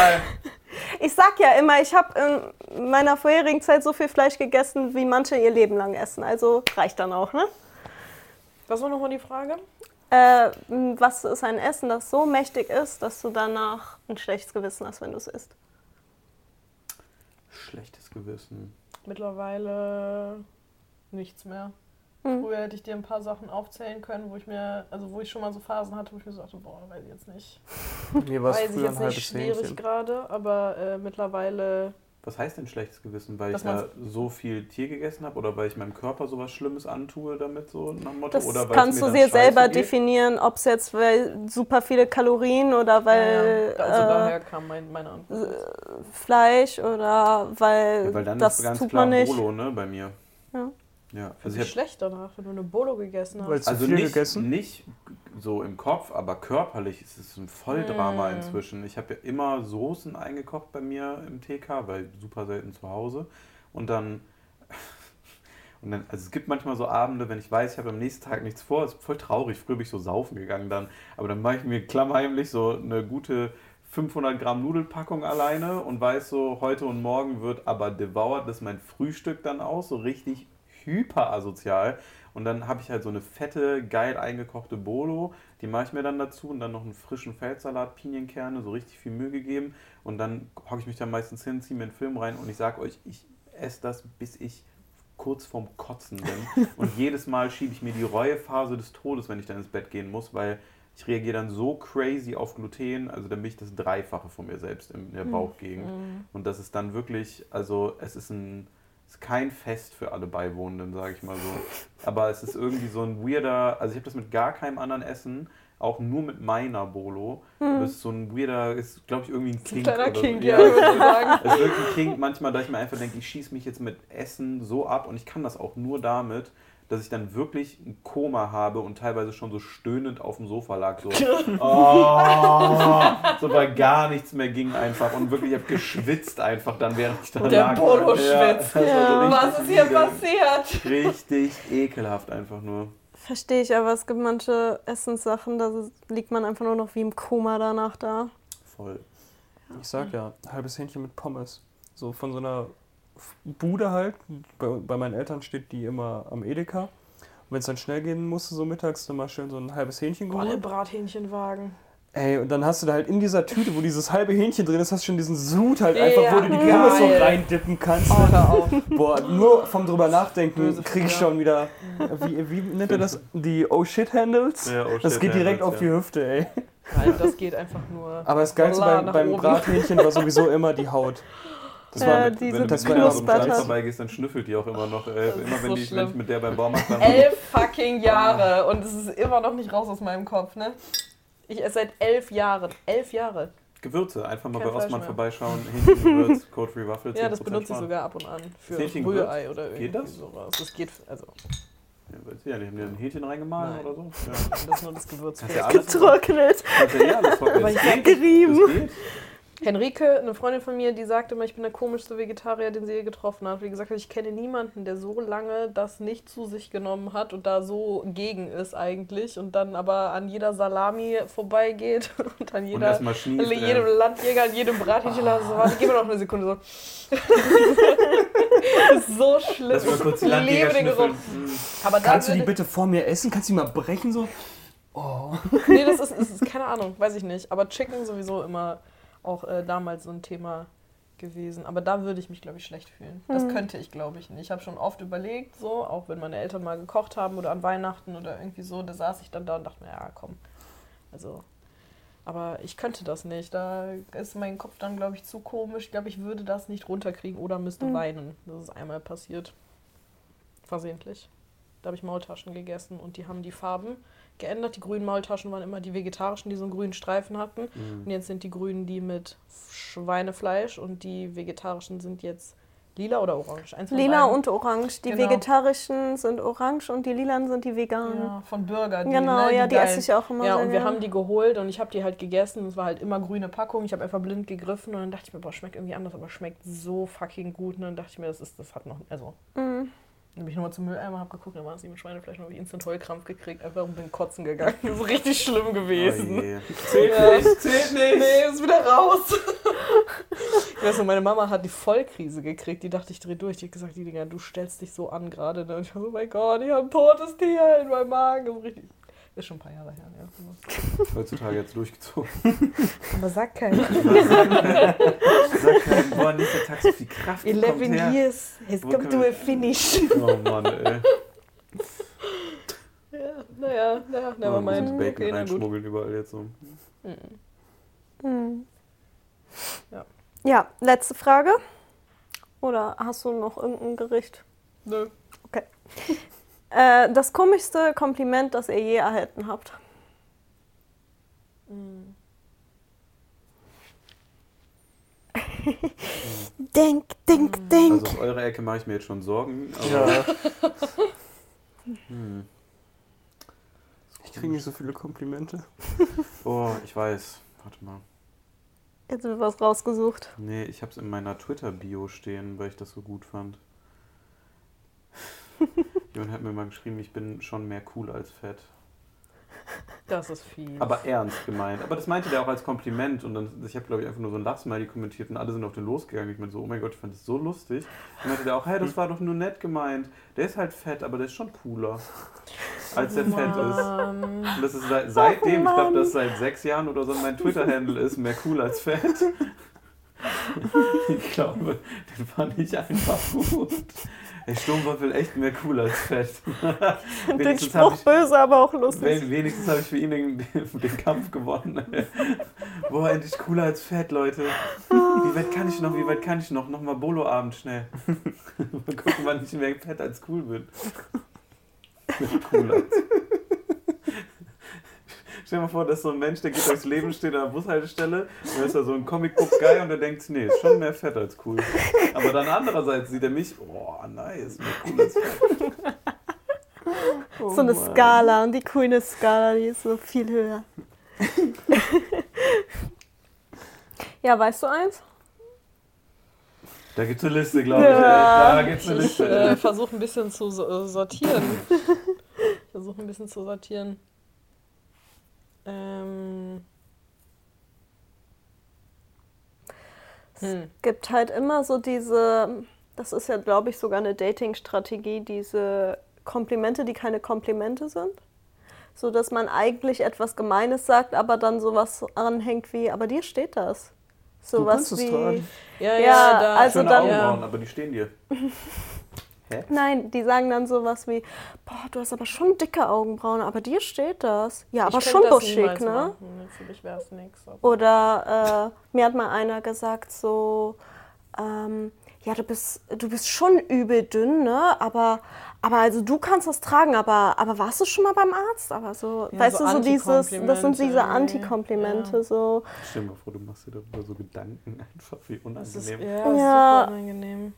(laughs) ich sag ja immer, ich habe in meiner vorherigen Zeit so viel Fleisch gegessen, wie manche ihr Leben lang essen. Also reicht dann auch, ne? Was war nochmal die Frage? Äh, was ist ein Essen, das so mächtig ist, dass du danach ein schlechtes Gewissen hast, wenn du es isst? Schlechtes Gewissen. Mittlerweile nichts mehr. Hm. Früher hätte ich dir ein paar Sachen aufzählen können, wo ich mir, also wo ich schon mal so Phasen hatte, wo ich mir so dachte, boah, weiß ich jetzt nicht. Mir war es Weiß ich früher ein jetzt halbes nicht schwierig Hähnchen. gerade, aber äh, mittlerweile Was heißt denn schlechtes Gewissen? Weil Dass ich ja man's- so viel Tier gegessen habe oder weil ich meinem Körper sowas Schlimmes antue damit so nach dem Motto? Das oder weil kannst du dir selber geht? definieren, ob es jetzt weil super viele Kalorien oder weil ja, also äh, daher kam mein, meine Antwort. Fleisch oder weil, Ja, weil dann das ist ganz tut klar man nicht. Bolo, ne, bei mir. Ja. Ja, Also also ich schlecht danach, wenn du eine Bolo gegessen hast. also viel nicht, gegessen? nicht so im Kopf, aber körperlich ist es ein Volldrama Mm. inzwischen. Ich habe ja immer Soßen eingekocht bei mir im TK, weil super selten zu Hause. Und dann, (laughs) und dann, also es gibt manchmal so Abende, wenn ich weiß, ich habe am nächsten Tag nichts vor, ist voll traurig. Früher bin ich so saufen gegangen dann, aber dann mache ich mir klammheimlich so eine gute 500 Gramm Nudelpackung alleine und weiß so, heute und morgen wird aber devoured, das ist mein Frühstück dann aus, so richtig hyper asozial. Und dann habe ich halt so eine fette, geil eingekochte Bolo, die mache ich mir dann dazu und dann noch einen frischen Feldsalat, Pinienkerne, so richtig viel Mühe gegeben. Und dann hocke ich mich dann meistens hin, ziehe mir einen Film rein und ich sage euch, ich esse das, bis ich kurz vorm Kotzen bin. (laughs) Und jedes Mal schiebe ich mir die Reuephase des Todes, wenn ich dann ins Bett gehen muss, weil ich reagiere dann so crazy auf Gluten, also dann bin ich das Dreifache von mir selbst in der Bauchgegend. Und das ist dann wirklich, also es ist ein, ist kein Fest für alle Beiwohnenden, sage ich mal so. Aber es ist irgendwie so ein weirder, also ich habe das mit gar keinem anderen Essen, auch nur mit meiner Bolo. Das ist so ein weirder, ist glaube ich irgendwie ein Kink. kleiner oder so. Kink, ja, würde ich sagen. Es ist wirklich ein Kink manchmal, da ich mir einfach denke, ich schieße mich jetzt mit Essen so ab und ich kann das auch nur damit, dass ich dann wirklich ein Koma habe und teilweise schon so stöhnend auf dem Sofa lag. So, (laughs) oh, so weil gar nichts mehr ging einfach und wirklich, ich habe geschwitzt einfach dann, während ich da Und der lag. Bolo Ja, schwitzt. Ja. richtig Was ist hier passiert? Richtig ekelhaft einfach nur. Verstehe ich, aber es gibt manche Essenssachen, da liegt man einfach nur noch wie im Koma danach da. Voll. Ich sag ja, halbes Hähnchen mit Pommes. So von so einer Bude halt. Bei, bei meinen Eltern steht die immer am Edeka. Und wenn es dann schnell gehen musste, so mittags, dann mal schön so ein halbes Hähnchen Boah, der geholt. Brathähnchenwagen. Ey, und dann hast du da halt in dieser Tüte, wo dieses halbe Hähnchen drin ist, hast du schon diesen Sud halt Ja, einfach, wo du die. Pommes so reindippen kannst. Oh, auf. Boah, nur vom drüber nachdenken krieg ich schon wieder, wie, wie nennt er das? Die Oh Shit Handles? Ja, oh das shit, geht direkt Handles, auf die. Hüfte, ey. Nein, das geht einfach nur. Aber das Geilste beim, beim. Brathähnchen war sowieso immer die Haut. Das war mit, diese wenn du mit dem Knuspert Stand vorbeigehst, dann schnüffelt die auch immer noch. Äh, immer wenn, so die, wenn ich mit der beim Baumarkt war. Elf fucking Jahre und es ist immer noch nicht raus aus meinem Kopf, ne? Ich esse seit elf Jahren. Elf Jahre. Gewürze, einfach mal Kein bei Rossmann Fleisch mehr. vorbeischauen. Hähnchengewürz, Code Free Waffel, 10% Ja, das benutze ich sparen. sogar ab und an. Für? Rührei oder irgendwie Geht das? sowas. Das geht, also, Ja, ich nicht. Haben die ein Hähnchen reingemahlen oder so? (laughs) Ja. das ist nur das Gewürz. Ja alles Getrocknet. Kannst ja, war, (laughs) Aber ich geht. gerieben. Das geht. Henrike, eine Freundin von mir, die sagte immer, ich bin der komischste Vegetarier, den sie je getroffen hat. Wie gesagt, ich kenne niemanden, der so lange das nicht zu sich genommen hat und da so gegen ist eigentlich und dann aber an jeder Salami vorbeigeht (laughs) und an Und jeder, erstmal schnieft. an jedem äh, Landjäger, an jedem Brathähnchen. So, warte, gib mir noch eine Sekunde so. (laughs) das ist so schlimm. Lass mal kurz die Ich Landjäger. Hm. Aber Kannst du die bitte vor mir essen? Kannst du die mal brechen so? Oh. Nee, das ist, das ist keine Ahnung, weiß ich nicht. Aber Chicken sowieso immer auch äh, damals so ein Thema gewesen. Aber da würde ich mich, glaube ich, schlecht fühlen. Das könnte ich, glaube ich, nicht. Ich habe schon oft überlegt, so, auch wenn meine Eltern mal gekocht haben oder an Weihnachten oder irgendwie so, da saß ich dann da und dachte mir, ja, komm. Also, aber ich könnte das nicht. Da ist mein Kopf dann, glaube ich, zu komisch. Ich glaube, ich würde das nicht runterkriegen oder müsste Mhm. weinen. Das ist einmal passiert. Versehentlich. Da habe ich Maultaschen gegessen und die haben die Farben geändert. Die grünen Maultaschen waren immer die vegetarischen, die so einen grünen Streifen hatten. Mhm. Und jetzt sind die grünen die mit Schweinefleisch und die vegetarischen sind jetzt lila oder orange. Eins Lila beiden. und orange. Die Genau. vegetarischen sind orange und die lilanen sind die veganen. ja, von Burger. Die, Genau, ne, ja, die esse ich auch immer Ja, sehr und wir gern. haben die geholt und ich habe die halt gegessen. Es war halt immer grüne Packung. Ich habe einfach blind gegriffen und dann dachte ich mir, boah, schmeckt irgendwie anders, aber schmeckt so fucking gut. Und dann dachte ich mir, das ist, das hat noch, also. Mhm. Dann bin ich nochmal zum Mülleimer, hab geguckt, dann war es nicht mit Schweinefleisch, dann habe ich instant Heulkrampf gekriegt, einfach und bin kotzen gegangen. Das ist richtig schlimm Oh gewesen. je. Ja. zählt Nee, ist wieder raus. ich weiß noch, meine Mama hat die Vollkrise gekriegt. Die dachte, ich dreh durch. Die hat gesagt, die Dinger, du stellst dich so an gerade. ne? Und ich so, oh mein Gott, ich habe ein totes Tier in meinem Magen. Das ist, richtig, ist schon ein paar Jahre her. Ja. (laughs) Heutzutage jetzt durchgezogen. Aber sag keiner. (laughs) Sag keinem, boah, nächster Tag so viel Kraft. kommt 11 her. years has Wo come to a finish. Oh Mann, ey. (laughs) Ja, naja, naja, Oh, never ein bisschen mind. Bacon Okay, reinschmuggeln überall jetzt so. Mhm. Mhm. Ja. Ja, letzte Frage. Oder hast du noch irgendein Gericht? Nö. Äh, das komischste Kompliment, das ihr je erhalten habt. Mhm. (laughs) Denk, denk, denk. Also auf eure Ecke mache ich mir jetzt schon Sorgen. Aber, Ja. (laughs) Hm. Ich kriege nicht so viele Komplimente. (laughs) Oh, ich weiß. Warte mal. Jetzt wird was rausgesucht. Nee, ich habe es in meiner Twitter-Bio stehen, weil ich das so gut fand. Jemand hat mir mal geschrieben, ich bin schon mehr cool als fett. Das ist viel. Aber ernst gemeint. Aber das meinte der auch als Kompliment. Und dann, ich habe, glaube ich, einfach nur so ein Lachsmiley kommentiert und alle sind auf den losgegangen. Ich meinte so, oh mein Gott, ich fand das so lustig. Und dann meinte der auch, hey, das war doch nur nett gemeint. Der ist halt fett, aber der ist schon cooler. Als der fett ist. Und das ist seit, seitdem, ich glaube, das seit sechs Jahren oder so mein Twitter-Handle ist, mehr cool als fett. (laughs) Ich glaube, den fand ich einfach gut. Ey, Sturmwaffel echt mehr cool als fett. (laughs) Den Spruch ich- böse, aber auch lustig. Wen- Wenigstens habe ich für ihn den, (laughs) den Kampf gewonnen. (laughs) Boah, endlich cooler als fett, Leute. Wie weit kann ich noch? Wie weit kann ich noch? Nochmal Bolo-Abend schnell. Mal gucken, wann ich mehr fett als cool bin. Cool als. Stell dir mal vor, dass so ein Mensch, der geht durchs Leben, steht an der Bushaltestelle, und dann ist da so ein Comic-Book-Guy und der denkt, nee, ist schon mehr fett als cool. Aber dann andererseits sieht er mich, oh, nice, mehr cool als fett. Oh so eine Mann. Skala und die grüne Skala, die ist so viel höher. (laughs) ja, weißt du eins? Da gibt's eine Liste, glaube ich. Ja. Da gibt's eine Ich Liste. äh, ey. versuche ein bisschen zu so- äh, sortieren. (laughs) Ich versuche ein bisschen zu sortieren. Ähm. Hm. gibt halt immer so diese, das ist ja, glaube ich, sogar eine Dating-Strategie, diese Komplimente, die keine Komplimente sind. So dass man eigentlich etwas Gemeines sagt, aber dann sowas anhängt wie, aber dir steht das. Sowas kannst es wie. tragen. Ja, Ja, ja, da, also Schöne dann- Augenbrauen, aber die stehen dir. (laughs) Nein, die sagen dann sowas wie, boah, du hast aber schon dicke Augenbrauen, aber dir steht das. Ja, ich aber könnte schon buschig, ne? machen. Für mich wäre es nichts. Oder äh, mir hat mal einer gesagt so, ähm, ja, du bist, du bist schon übel dünn, ne? Aber, aber also du kannst das tragen, aber, aber warst du schon mal beim Arzt? Aber so, Ja, weißt so du, so dieses, das sind diese. Antikomplimente, Ja. so. Stell dir mal vor, du machst dir darüber so Gedanken (laughs) einfach, wie Das ist, unangenehm. ja, Ja. super unangenehm.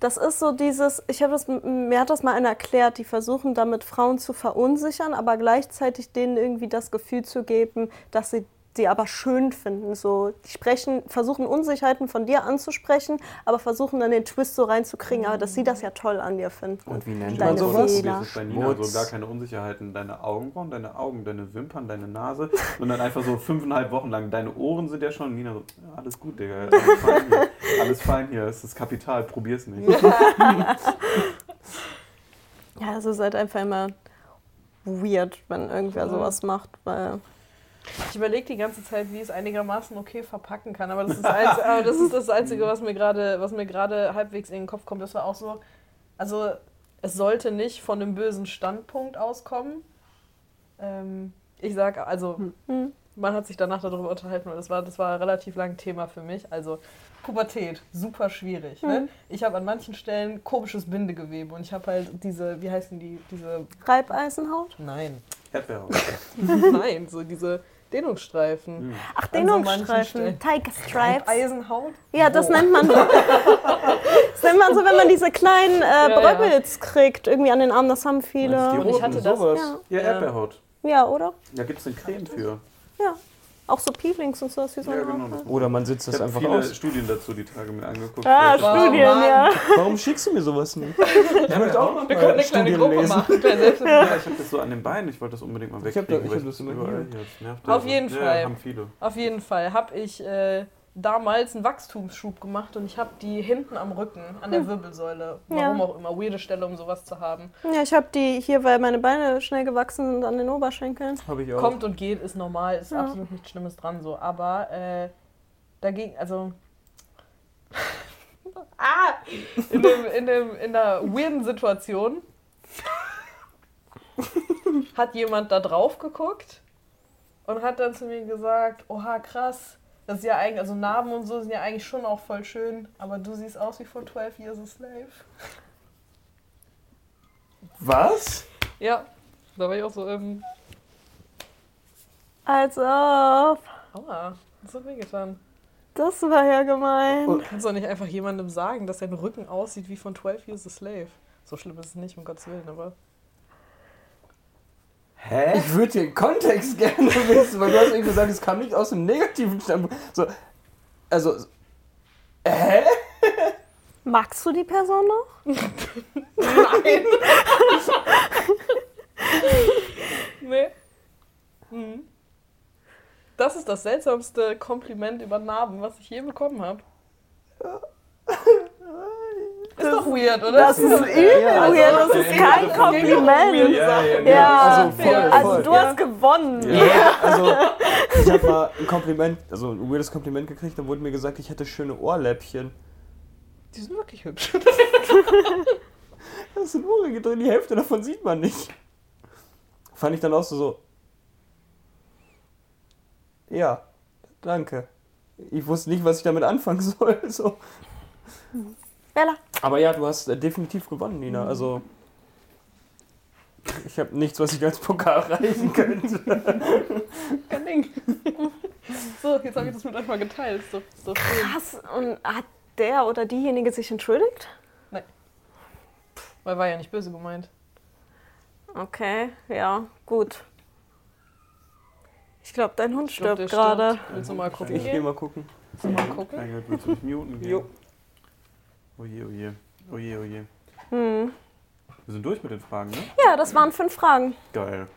Das ist so dieses, ich habe das, mir hat das mal einer erklärt, die versuchen damit Frauen zu verunsichern, aber gleichzeitig denen irgendwie das Gefühl zu geben, dass sie die aber schön finden. So, die sprechen, versuchen Unsicherheiten von dir anzusprechen, aber versuchen dann den Twist so reinzukriegen, aber dass sie das ja toll an dir finden. Und wie nennt man sowas? Das ist bei Nina Schmutz. so gar keine Unsicherheiten. Deine Augenbrauen, deine Augen, deine Wimpern, deine Nase. Und dann einfach so fünfeinhalb Wochen lang. Deine Ohren sind ja schon. Nina so, ja, alles gut, Digga. Alles fein hier. Alles fein hier. Es ist Kapital. Probier's nicht. Ja, es ist halt einfach immer weird, wenn irgendwer sowas macht, weil Ich überlege die ganze Zeit, wie ich es einigermaßen okay verpacken kann, aber das ist das, Einzige, aber das, ist das Einzige, was mir gerade, was mir gerade halbwegs in den Kopf kommt. Das war auch so, also es sollte nicht von einem bösen Standpunkt auskommen. Ähm, ich sag, also hm. man hat sich danach darüber unterhalten und das war, das war relativ lang Thema für mich. Also Pubertät, super schwierig. Ne? Mhm. Ich habe an manchen Stellen komisches Bindegewebe und ich habe halt diese, wie heißen die, diese, Reibeisenhaut. nein, Erdbeerhaut. (laughs) nein, so diese Dehnungsstreifen. Hm. Ach, Dehnungsstreifen. Tiger Stripes. Eisenhaut? Ja, das nennt man. (laughs) das nennt man so, wenn man diese kleinen äh, ja. Bröckels kriegt, irgendwie an den Armen. Das haben Die viele. Und ich hatte das- sowas. Ja, Ja, Erdbeerhaut. ja oder? Da gibt es eine Creme für. Ja. Auch so Peelings und so. Das Ja, genau. Oder man sitzt ich das habe einfach viele aus. Studien dazu die Tage mir angeguckt. Ah, Wow. Studien, Mann. ja. Warum schickst du mir sowas nicht? (laughs) Ich möchte auch mal Wir können eine kleine Studien Gruppe lesen. machen. Kleine Ja, ich habe das so an den Beinen. Ich wollte das unbedingt mal Ich wegkriegen. da- ich weil hab das immer überall hier. hier. Das nervt Auf also. jeden ja, Fall. haben viele. Auf jeden Fall habe ich äh, damals einen Wachstumsschub gemacht und ich habe die hinten am Rücken, an der Wirbelsäule, warum Ja. auch immer, weirde Stelle, um sowas zu haben. Ja, ich habe die hier, weil meine Beine schnell gewachsen sind an den Oberschenkeln. Habe ich auch. Kommt und geht, ist normal, ist Ja. absolut nichts Schlimmes dran so. Aber äh, dagegen, also. (laughs) ah! In, dem, in, dem, in der weirden Situation (laughs) hat jemand da drauf geguckt und hat dann zu mir gesagt: Oha, krass. Das ist ja eigentlich, also Narben und so sind ja eigentlich schon auch voll schön, aber du siehst aus wie von 12 Years a Slave. Was? Ja, da war ich auch so, ähm, Als ob. aua, das hat wehgetan. Das war ja gemein. Und- Kannst du doch nicht einfach jemandem sagen, dass sein Rücken aussieht wie von 12 Years a Slave? So schlimm ist es nicht, um Gottes Willen, aber. Hä? Ich würde den Kontext (laughs) gerne wissen, weil du hast eben gesagt, es kam nicht aus dem negativen Standpunkt. So, also, hä? Magst du die Person noch? (laughs) Nein! (laughs) nee. Mhm. Das ist das seltsamste Kompliment über Narben, was ich je bekommen habe. Ist doch weird, oder? Das ist übel Ja, weird, also- das ist kein Kompliment. Ja, ja, Ja, Also voll, also voll. du hast gewonnen. Ja, also ich habe mal ein Kompliment, also ein weirdes Kompliment gekriegt, da wurde mir gesagt, ich hätte schöne Ohrläppchen. Die sind wirklich hübsch. (laughs) (laughs) Da sind Ohrringe drin, die Hälfte davon sieht man nicht. Fand ich dann auch so, so. Ja, danke. Ich wusste nicht, was ich damit anfangen soll. So. Bella. Aber ja, du hast äh, definitiv gewonnen, Nina. Also. Ich habe nichts, was ich als Pokal reichen könnte. (laughs) Kein Ding. so, jetzt habe ich das mit euch mal geteilt. Doch schön. Krass. Und hat der oder diejenige sich entschuldigt? Weil war ja nicht böse gemeint. Okay, ja, gut. Ich glaube, dein Hund Ich glaub, stirbt gerade. Willst du mal gucken Ich gehe mal gucken. Willst du mal gucken? Kleingeld, willst du mich muten gehen? Jo. Oje, oje. Oje, oje. Hm. Wir sind durch mit den Fragen, ne? Ja, das waren fünf Fragen. Geil.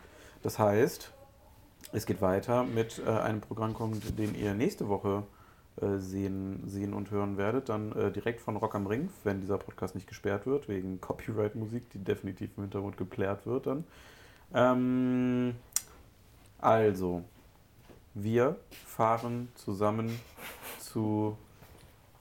Das heißt, es geht weiter mit äh, einem Programmpunkt, den ihr nächste Woche äh, sehen, sehen und hören werdet. Dann äh, direkt von Rock am Ring, wenn dieser Podcast nicht gesperrt wird, wegen Copyright-Musik, die definitiv im Hintergrund geplärt wird dann. Ähm, also, wir fahren zusammen zu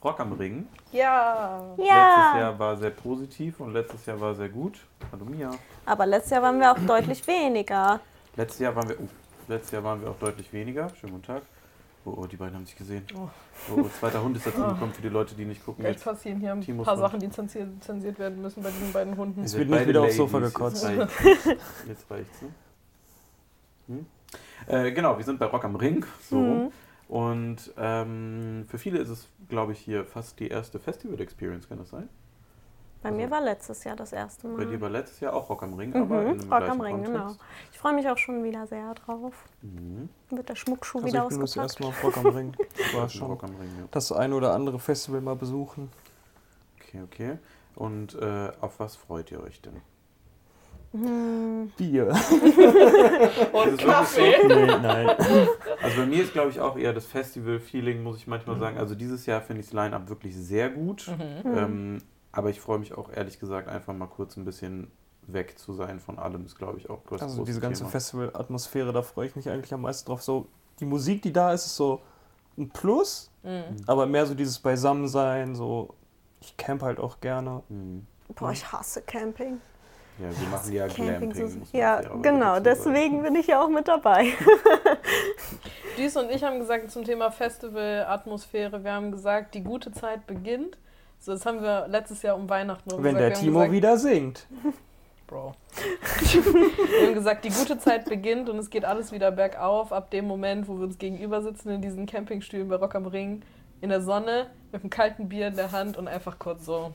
Rock am Ring. Ja. Letztes Ja. Jahr war sehr positiv und letztes Jahr war sehr gut. Hallo Mia. Aber letztes Jahr waren wir auch deutlich weniger. Letztes Jahr waren wir, oh, letztes Jahr waren wir auch deutlich weniger. Schönen guten Tag. Oh, oh die beiden haben sich gesehen. Oh. Oh, oh zweiter Hund ist dazu gekommen für die Leute, die nicht gucken. Jetzt, passieren hier ein Timos paar Hund. Sachen, die zensiert, zensiert werden müssen bei diesen beiden Hunden. Es wird nicht wieder aufs Sofa gekotzt. Jetzt reicht's. (laughs) Jetzt reicht's, ne? Hm? Äh, genau, wir sind bei Rock am Ring. So. Mhm. Und ähm, für viele ist es, glaube ich, hier fast die erste Festival-Experience, kann das sein? Bei Also- mir war letztes Jahr das erste Mal. Bei dir war letztes Jahr auch Rock am Ring, aber in Mhm, einem Rock am Ring, genau. Kontext. Ich freue mich auch schon wieder sehr drauf. Mhm. Wird der Schmuckschuh Also wieder ich bin das ausgepackt. erste Mal auf Rock am Ring. (laughs) War Das ist schon Rock am Ring, ja. das eine oder andere Festival mal besuchen. Okay, okay. Und äh, auf was freut ihr euch denn? Hm, Bier. (laughs) Und Kaffee. nee, (laughs) nein. Also bei mir ist, glaube ich, auch eher das Festival-Feeling, muss ich manchmal sagen. Also dieses Jahr finde ich das Line-Up wirklich sehr gut. Mhm. Ähm, aber ich freue mich auch ehrlich gesagt einfach mal kurz ein bisschen weg zu sein von allem, ist, glaube ich, auch das Also diese ganze. Festival-Atmosphäre, da freue ich mich eigentlich am meisten drauf. So, die Musik, die da ist, ist so ein Plus, Mhm. aber mehr so dieses Beisammensein, so, ich camp halt auch gerne. Mhm. boah, ich hasse Camping. Ja, wir machen ja Glamping. so- ja, genau, deswegen bin ich ja auch mit dabei. (laughs) Dies und ich haben gesagt zum Thema Festival-Atmosphäre, wir haben gesagt, die gute Zeit beginnt. So, das haben wir letztes Jahr um Weihnachten Wenn gesagt. der Wir haben Timo gesagt, wieder singt. (laughs) Bro. (laughs) wir haben gesagt, die gute Zeit beginnt und es geht alles wieder bergauf ab dem Moment, wo wir uns gegenüber sitzen in diesen Campingstühlen bei Rock am Ring, in der Sonne, mit einem kalten Bier in der Hand und einfach kurz so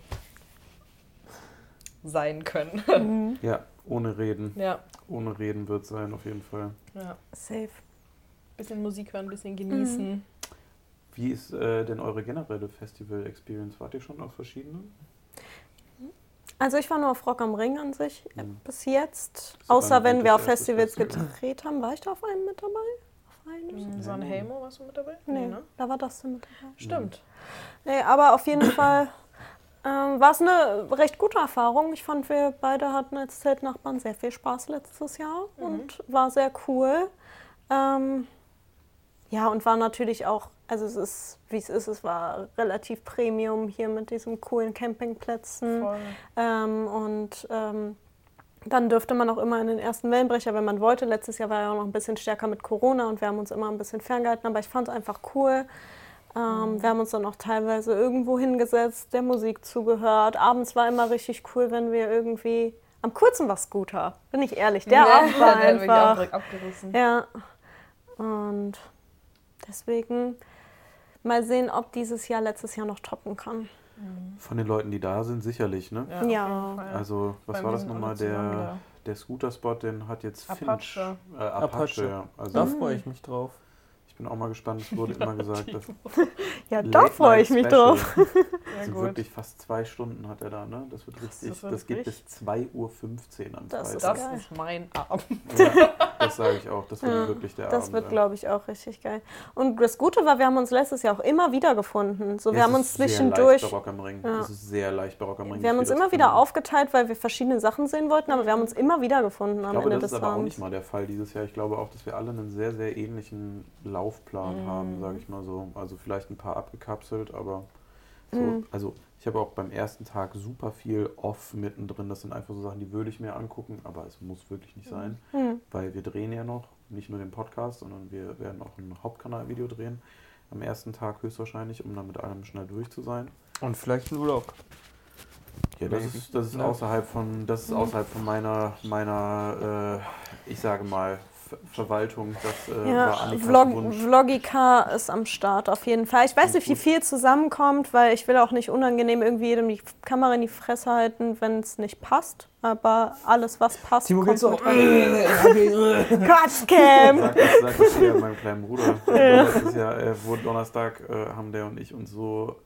sein können. (laughs) Mhm. Ja, ohne Reden. ja, Ohne Reden wird sein, auf jeden Fall. ja. Safe. Bisschen Musik hören, bisschen genießen. Wie ist äh, denn eure generelle Festival-Experience? Wart ihr schon auf verschiedenen? Also ich war nur auf Rock am Ring an sich äh, Mhm. bis jetzt. Aber Außer wenn wir auf Festivals Festival. gedreht haben. War ich da auf einem mit dabei? Auf einem? Mhm. San Helmo, warst du mit dabei? Nee, ne? da war das mit dabei. Stimmt. Nee, aber auf jeden (clears throat) Fall ähm, war es eine recht gute Erfahrung. Ich fand, wir beide hatten als Zeltnachbarn sehr viel Spaß letztes Jahr Mhm. und war sehr cool. Ähm, ja, und war natürlich auch, also es ist, wie es ist, es war relativ Premium hier mit diesen coolen Campingplätzen. Ähm, und ähm, dann dürfte man auch immer in den ersten Wellenbrecher, wenn man wollte. Letztes Jahr war ja auch noch ein bisschen stärker mit Corona und wir haben uns immer ein bisschen ferngehalten, aber ich fand es einfach cool. Ähm, Wir haben uns dann auch teilweise irgendwo hingesetzt, der Musik zugehört. Abends war immer richtig cool, wenn wir irgendwie am kurzen war Scooter. Bin ich ehrlich, der Nee, Abend (laughs) war der auch einfach. direkt abgerissen. Ja. Und deswegen mal sehen, ob dieses Jahr letztes Jahr noch toppen kann. Von den Leuten, die da sind, sicherlich, ne? Ja. Ja. Also, was Weil war das nochmal? alle zusammen Der, der Scooter-Spot, den hat jetzt Finch. Apache. Äh, Apache, Apache. ja. Also, Da freue ich mich drauf. Ich bin auch mal gespannt. Es wurde immer gesagt, dass (laughs) Ja, da freue ich mich drauf. (laughs) Also gut. wirklich fast zwei Stunden hat er da, ne? Das wird richtig, das, wird geht bis 2.15 Uhr am Das ist Freitag. Das geil. ist mein Abend. Ja, (laughs) das sage ich auch. Das wird Ja, wirklich der Das Abend. wird, sein. glaube ich, auch richtig geil. Und das Gute war, wir haben uns letztes Jahr auch immer wieder gefunden. So, wir Es haben ist uns sehr zwischendurch. Leicht bei Rock am Ring. Ja. Es ist sehr leicht bei Rock am Ring. Wir haben uns immer wieder aufgeteilt, weil wir verschiedene Sachen sehen wollten, aber wir haben uns immer wieder gefunden am Ich glaube, Ende das des ist aber auch Abends. nicht mal der Fall dieses Jahr. Ich glaube auch, dass wir alle einen sehr, sehr ähnlichen Laufplan Mhm. haben, sage ich mal so. Also vielleicht ein paar abgekapselt, aber so. Mhm. Also ich habe auch beim ersten Tag super viel Off mittendrin. Das sind einfach so Sachen, die würde ich mir angucken, aber es muss wirklich nicht sein, Hm. weil wir drehen ja noch nicht nur den Podcast, sondern wir werden auch ein Hauptkanalvideo drehen. Am ersten Tag höchstwahrscheinlich, um dann mit allem schnell durch zu sein. Und vielleicht ein Vlog. Ja, das Maybe. ist, das ist außerhalb von, das ist außerhalb von meiner, meiner, äh, ich sage mal, Verwaltung. Das äh, war Ja, Annikas Vlog, Wunsch. Vlogika ist am Start auf jeden Fall. Ich weiß nicht, wie viel zusammenkommt, weil ich will auch nicht unangenehm irgendwie jedem die Kamera in die Fresse halten, wenn es nicht passt. Aber alles, was passt, Timo kommt rein. (laughs) Quatschcam! Sag das, sag das eher meinem kleinen Bruder. (laughs) Letztes Jahr, äh, wo Donnerstag äh, haben der und ich uns so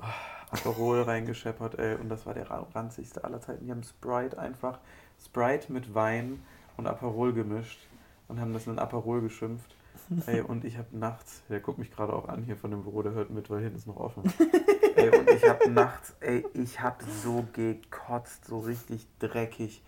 ah, Aperol reingescheppert, ey, und das war der ra- ranzigste aller Zeiten. Wir haben Sprite einfach, Sprite mit Wein und Aperol gemischt und haben das in Aperol geschimpft. (laughs) Ey, und ich habe nachts, der guckt mich gerade auch an hier von dem Büro, der hört mit, weil hinten ist noch offen. Ey, und ich habe nachts, ey, ich habe so gekotzt, so richtig dreckig.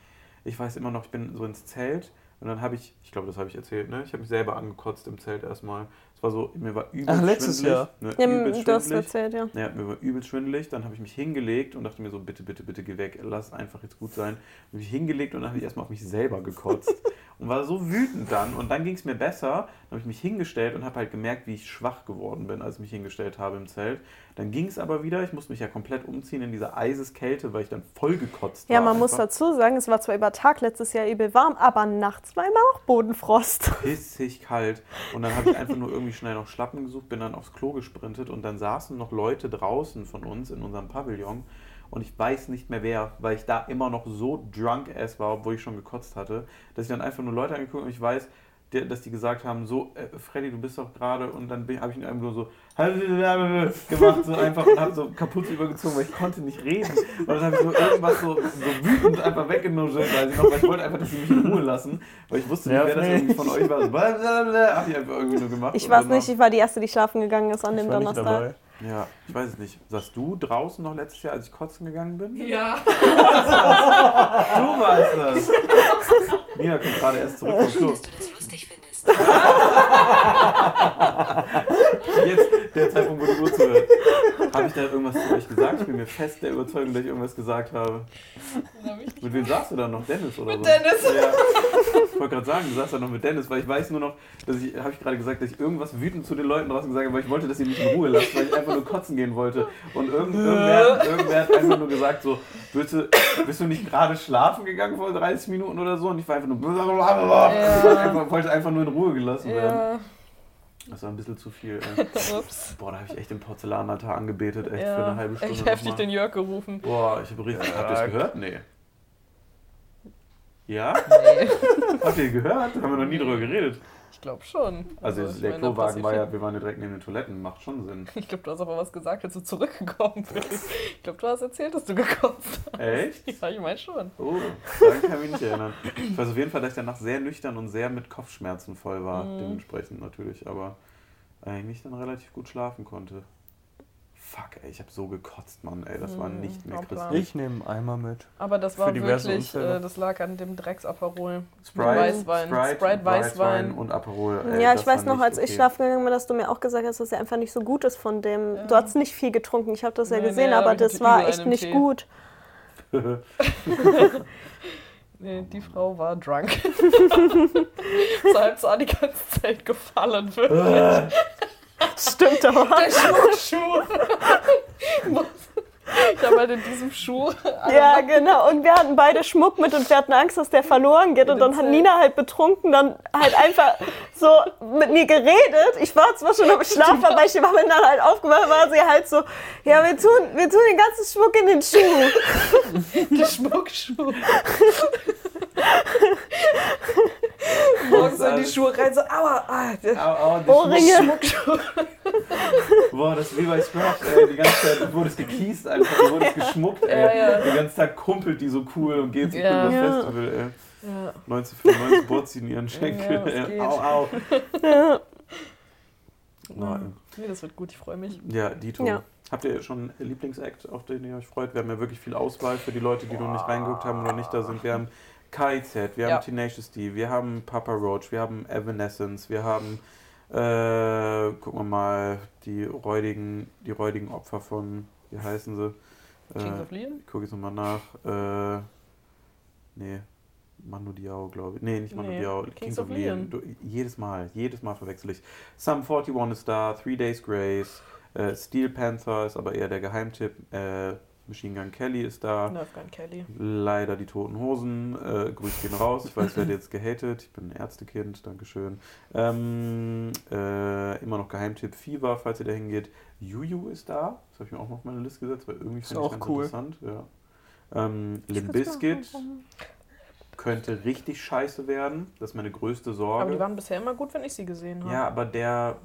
Ich weiß immer noch, ich bin so ins Zelt und dann habe ich, ich glaube, das habe ich erzählt, ne? Ich habe mich selber angekotzt im Zelt erstmal. Es war so, mir war übelst Ach, letztes schwindelig, Jahr. Ne, Ja, übelst du hast erzählt, ja. Ja, mir war übelst schwindelig. Dann habe ich mich hingelegt und dachte mir so, bitte, bitte, bitte geh weg, lass einfach jetzt gut sein. Habe mich hingelegt und dann habe ich erstmal auf mich selber gekotzt (laughs) und war so wütend dann. Und dann ging es mir besser. Dann habe ich mich hingestellt und habe halt gemerkt, wie ich schwach geworden bin, als ich mich hingestellt habe im Zelt. Dann ging es aber wieder. Ich musste mich ja komplett umziehen in dieser Eiseskälte, weil ich dann voll gekotzt Ja, war. man muss dazu sagen, es war zwar über Tag letztes Jahr übel warm, aber nachts war immer auch Bodenfrost. (laughs) pissig kalt. Und dann habe ich einfach nur irgendwie schnell noch Schlappen gesucht, bin dann aufs Klo gesprintet und dann saßen noch Leute draußen von uns in unserem Pavillon und ich weiß nicht mehr wer, weil ich da immer noch so drunk ass war, obwohl ich schon gekotzt hatte, dass ich dann einfach nur Leute angeguckt und ich weiß, der, dass die gesagt haben, so, äh, Freddy, du bist doch gerade, und dann habe ich ihn einfach nur so gemacht, so einfach und habe so kaputt übergezogen, weil ich konnte nicht reden. Und dann habe ich so irgendwas so, so wütend einfach weggenuschelt, weil ich, noch, weil ich wollte einfach, dass sie mich in Ruhe lassen, weil ich wusste nicht, Ja, wer das irgendwie von euch war. So, habe ich einfach irgendwie nur gemacht. Ich weiß nicht, ich war die Erste, die schlafen gegangen ist an Ich dem war nicht Donnerstag. Ja, ich weiß es nicht. Saßt du draußen noch letztes Jahr, als ich kotzen gegangen bin? Ja. (laughs) Du weißt das. Mia kommt gerade erst zurück vom Klo. dass du das lustig findest. Jetzt der Zeitpunkt, wo die Uhr zuhört. Habe ich da irgendwas zu euch gesagt? Ich bin mir fest der Überzeugung, dass ich irgendwas gesagt habe. Mit wem saßt du da noch? Dennis oder so? Dennis. Ja. Ich wollte gerade sagen, du saßt da noch mit Dennis, weil ich weiß nur noch, dass ich, habe ich gerade gesagt, dass ich irgendwas wütend zu den Leuten draußen gesagt habe, weil ich wollte, dass sie mich in Ruhe lassen, weil ich einfach nur kotzen gehen wollte. Und irgend, irgendwer, irgendwer hat einfach nur gesagt so, bist du, bist du nicht gerade schlafen gegangen vor 30 Minuten oder so? Und ich war einfach nur, (laughs) ich einfach, wollte einfach nur in Ruhe gelassen werden. Ja. Das war ein bisschen zu viel. Ups. Boah, da habe ich echt den Porzellanaltar angebetet, echt für Ja. eine halbe Stunde. Echt heftig den Jörg gerufen. Boah, ich habe richtig. Habt ihr es gehört? Nee. Ja? Nee. (laughs) Habt ihr gehört? Haben wir noch nie drüber geredet. Ich glaube schon. Also, ich der Klowagen war ja, wir waren ja direkt neben den Toiletten, macht schon Sinn. Ich glaube, du hast aber was gesagt, als du zurückgekommen bist. Ich glaube, du hast erzählt, dass du gekotzt hast. Echt? Ja, ich meine schon. Oh, daran kann ich mich nicht erinnern. Ich weiß auf jeden Fall, dass ich danach sehr nüchtern und sehr mit Kopfschmerzen voll war, Mhm. dementsprechend natürlich, aber eigentlich dann relativ gut schlafen konnte. Fuck, ey, ich habe so gekotzt, Mann, ey, das war Mhm, nicht mehr christlich. Ich nehme einen Eimer mit. Aber das war wirklich, äh, das lag an dem Drecksaperol. Sprite, Weißwein. Sprite, Sprite, Weißwein. und Aperol. Ey, Ja, ich weiß noch, als ich okay. schlafen gegangen bin, dass du mir auch gesagt hast, dass er einfach nicht so gut ist von dem. Ja. Du hast nicht viel getrunken, ich habe das ja Nee, gesehen, nee, aber aber ich das war echt nicht Tee. gut. (laughs) Nee, die Frau war drunk. (laughs) Weshalb sah die ganze Zeit gefallen wird. (laughs) Stimmt aber. Der (laughs) Schmuckschuh. ich habe halt in diesem Schuh. Ja, genau. Und wir hatten beide Schmuck mit und wir hatten Angst, dass der verloren geht. Und dann hat Nina halt betrunken dann halt einfach so mit mir geredet. Ich war zwar schon am Schlafen, aber ich war dann halt aufgewacht, war sie halt so, ja, wir tun, wir tun den ganzen Schmuck in den Schuh. Der Schmuckschuh. (laughs) Morgens in die Schuhe rein, so, aua, ah, der Au, au, der Ohrringe. Boah, das ist wie bei Scratch, ey. Die ganze Zeit wurde es gekiest einfach, du wurdest geschmuckt, ey. Ja, ja. Den ganzen Tag kumpelt die so cool und geht so Ja. cool Ja. Festival, ey. Ja. 1995 bohrt sie in ihren Schenkel, Ja, was ey. geht? Au, au. Ja. Na, Nee, das wird gut, ich freue mich. ja, Dito. Ja. Habt ihr schon einen Lieblingsakt, auf den ihr euch freut? Wir haben ja wirklich viel Auswahl für die Leute, die noch nicht reingeguckt haben oder nicht da sind. Wir haben KIZ, wir Ja. haben Tenacious D, wir haben Papa Roach, wir haben Evanescence, wir haben, äh, gucken wir mal, die räudigen, die räudigen Opfer von, wie heißen sie? Kings Äh, of Leon? ich gucke jetzt nochmal nach. Äh, nee, Manu Diao, glaube ich. Nee, nicht Manu Nee, Diao. Kings of Leon. Du, jedes Mal, jedes Mal verwechsel ich. Sum 41 ist da, Three Days Grace, äh, Steel Panther ist aber eher der Geheimtipp. Äh, Machine Gun Kelly ist da. Nerf Gun Kelly. Leider die Toten Hosen. Äh, Grüß gehen raus. Ich weiß, ich werde jetzt gehatet. Ich bin ein Ärztekind. Dankeschön. Ähm, äh, immer noch Geheimtipp Fever, falls ihr da hingeht. Juju ist da. Das habe ich mir auch noch auf meine Liste gesetzt, weil irgendwie Ist finde ich auch ganz cool. interessant. Ja. Ähm, Limp Bizkit könnte richtig scheiße werden. Das ist meine größte Sorge. Aber die waren bisher immer gut, wenn ich sie gesehen habe. Ja, aber der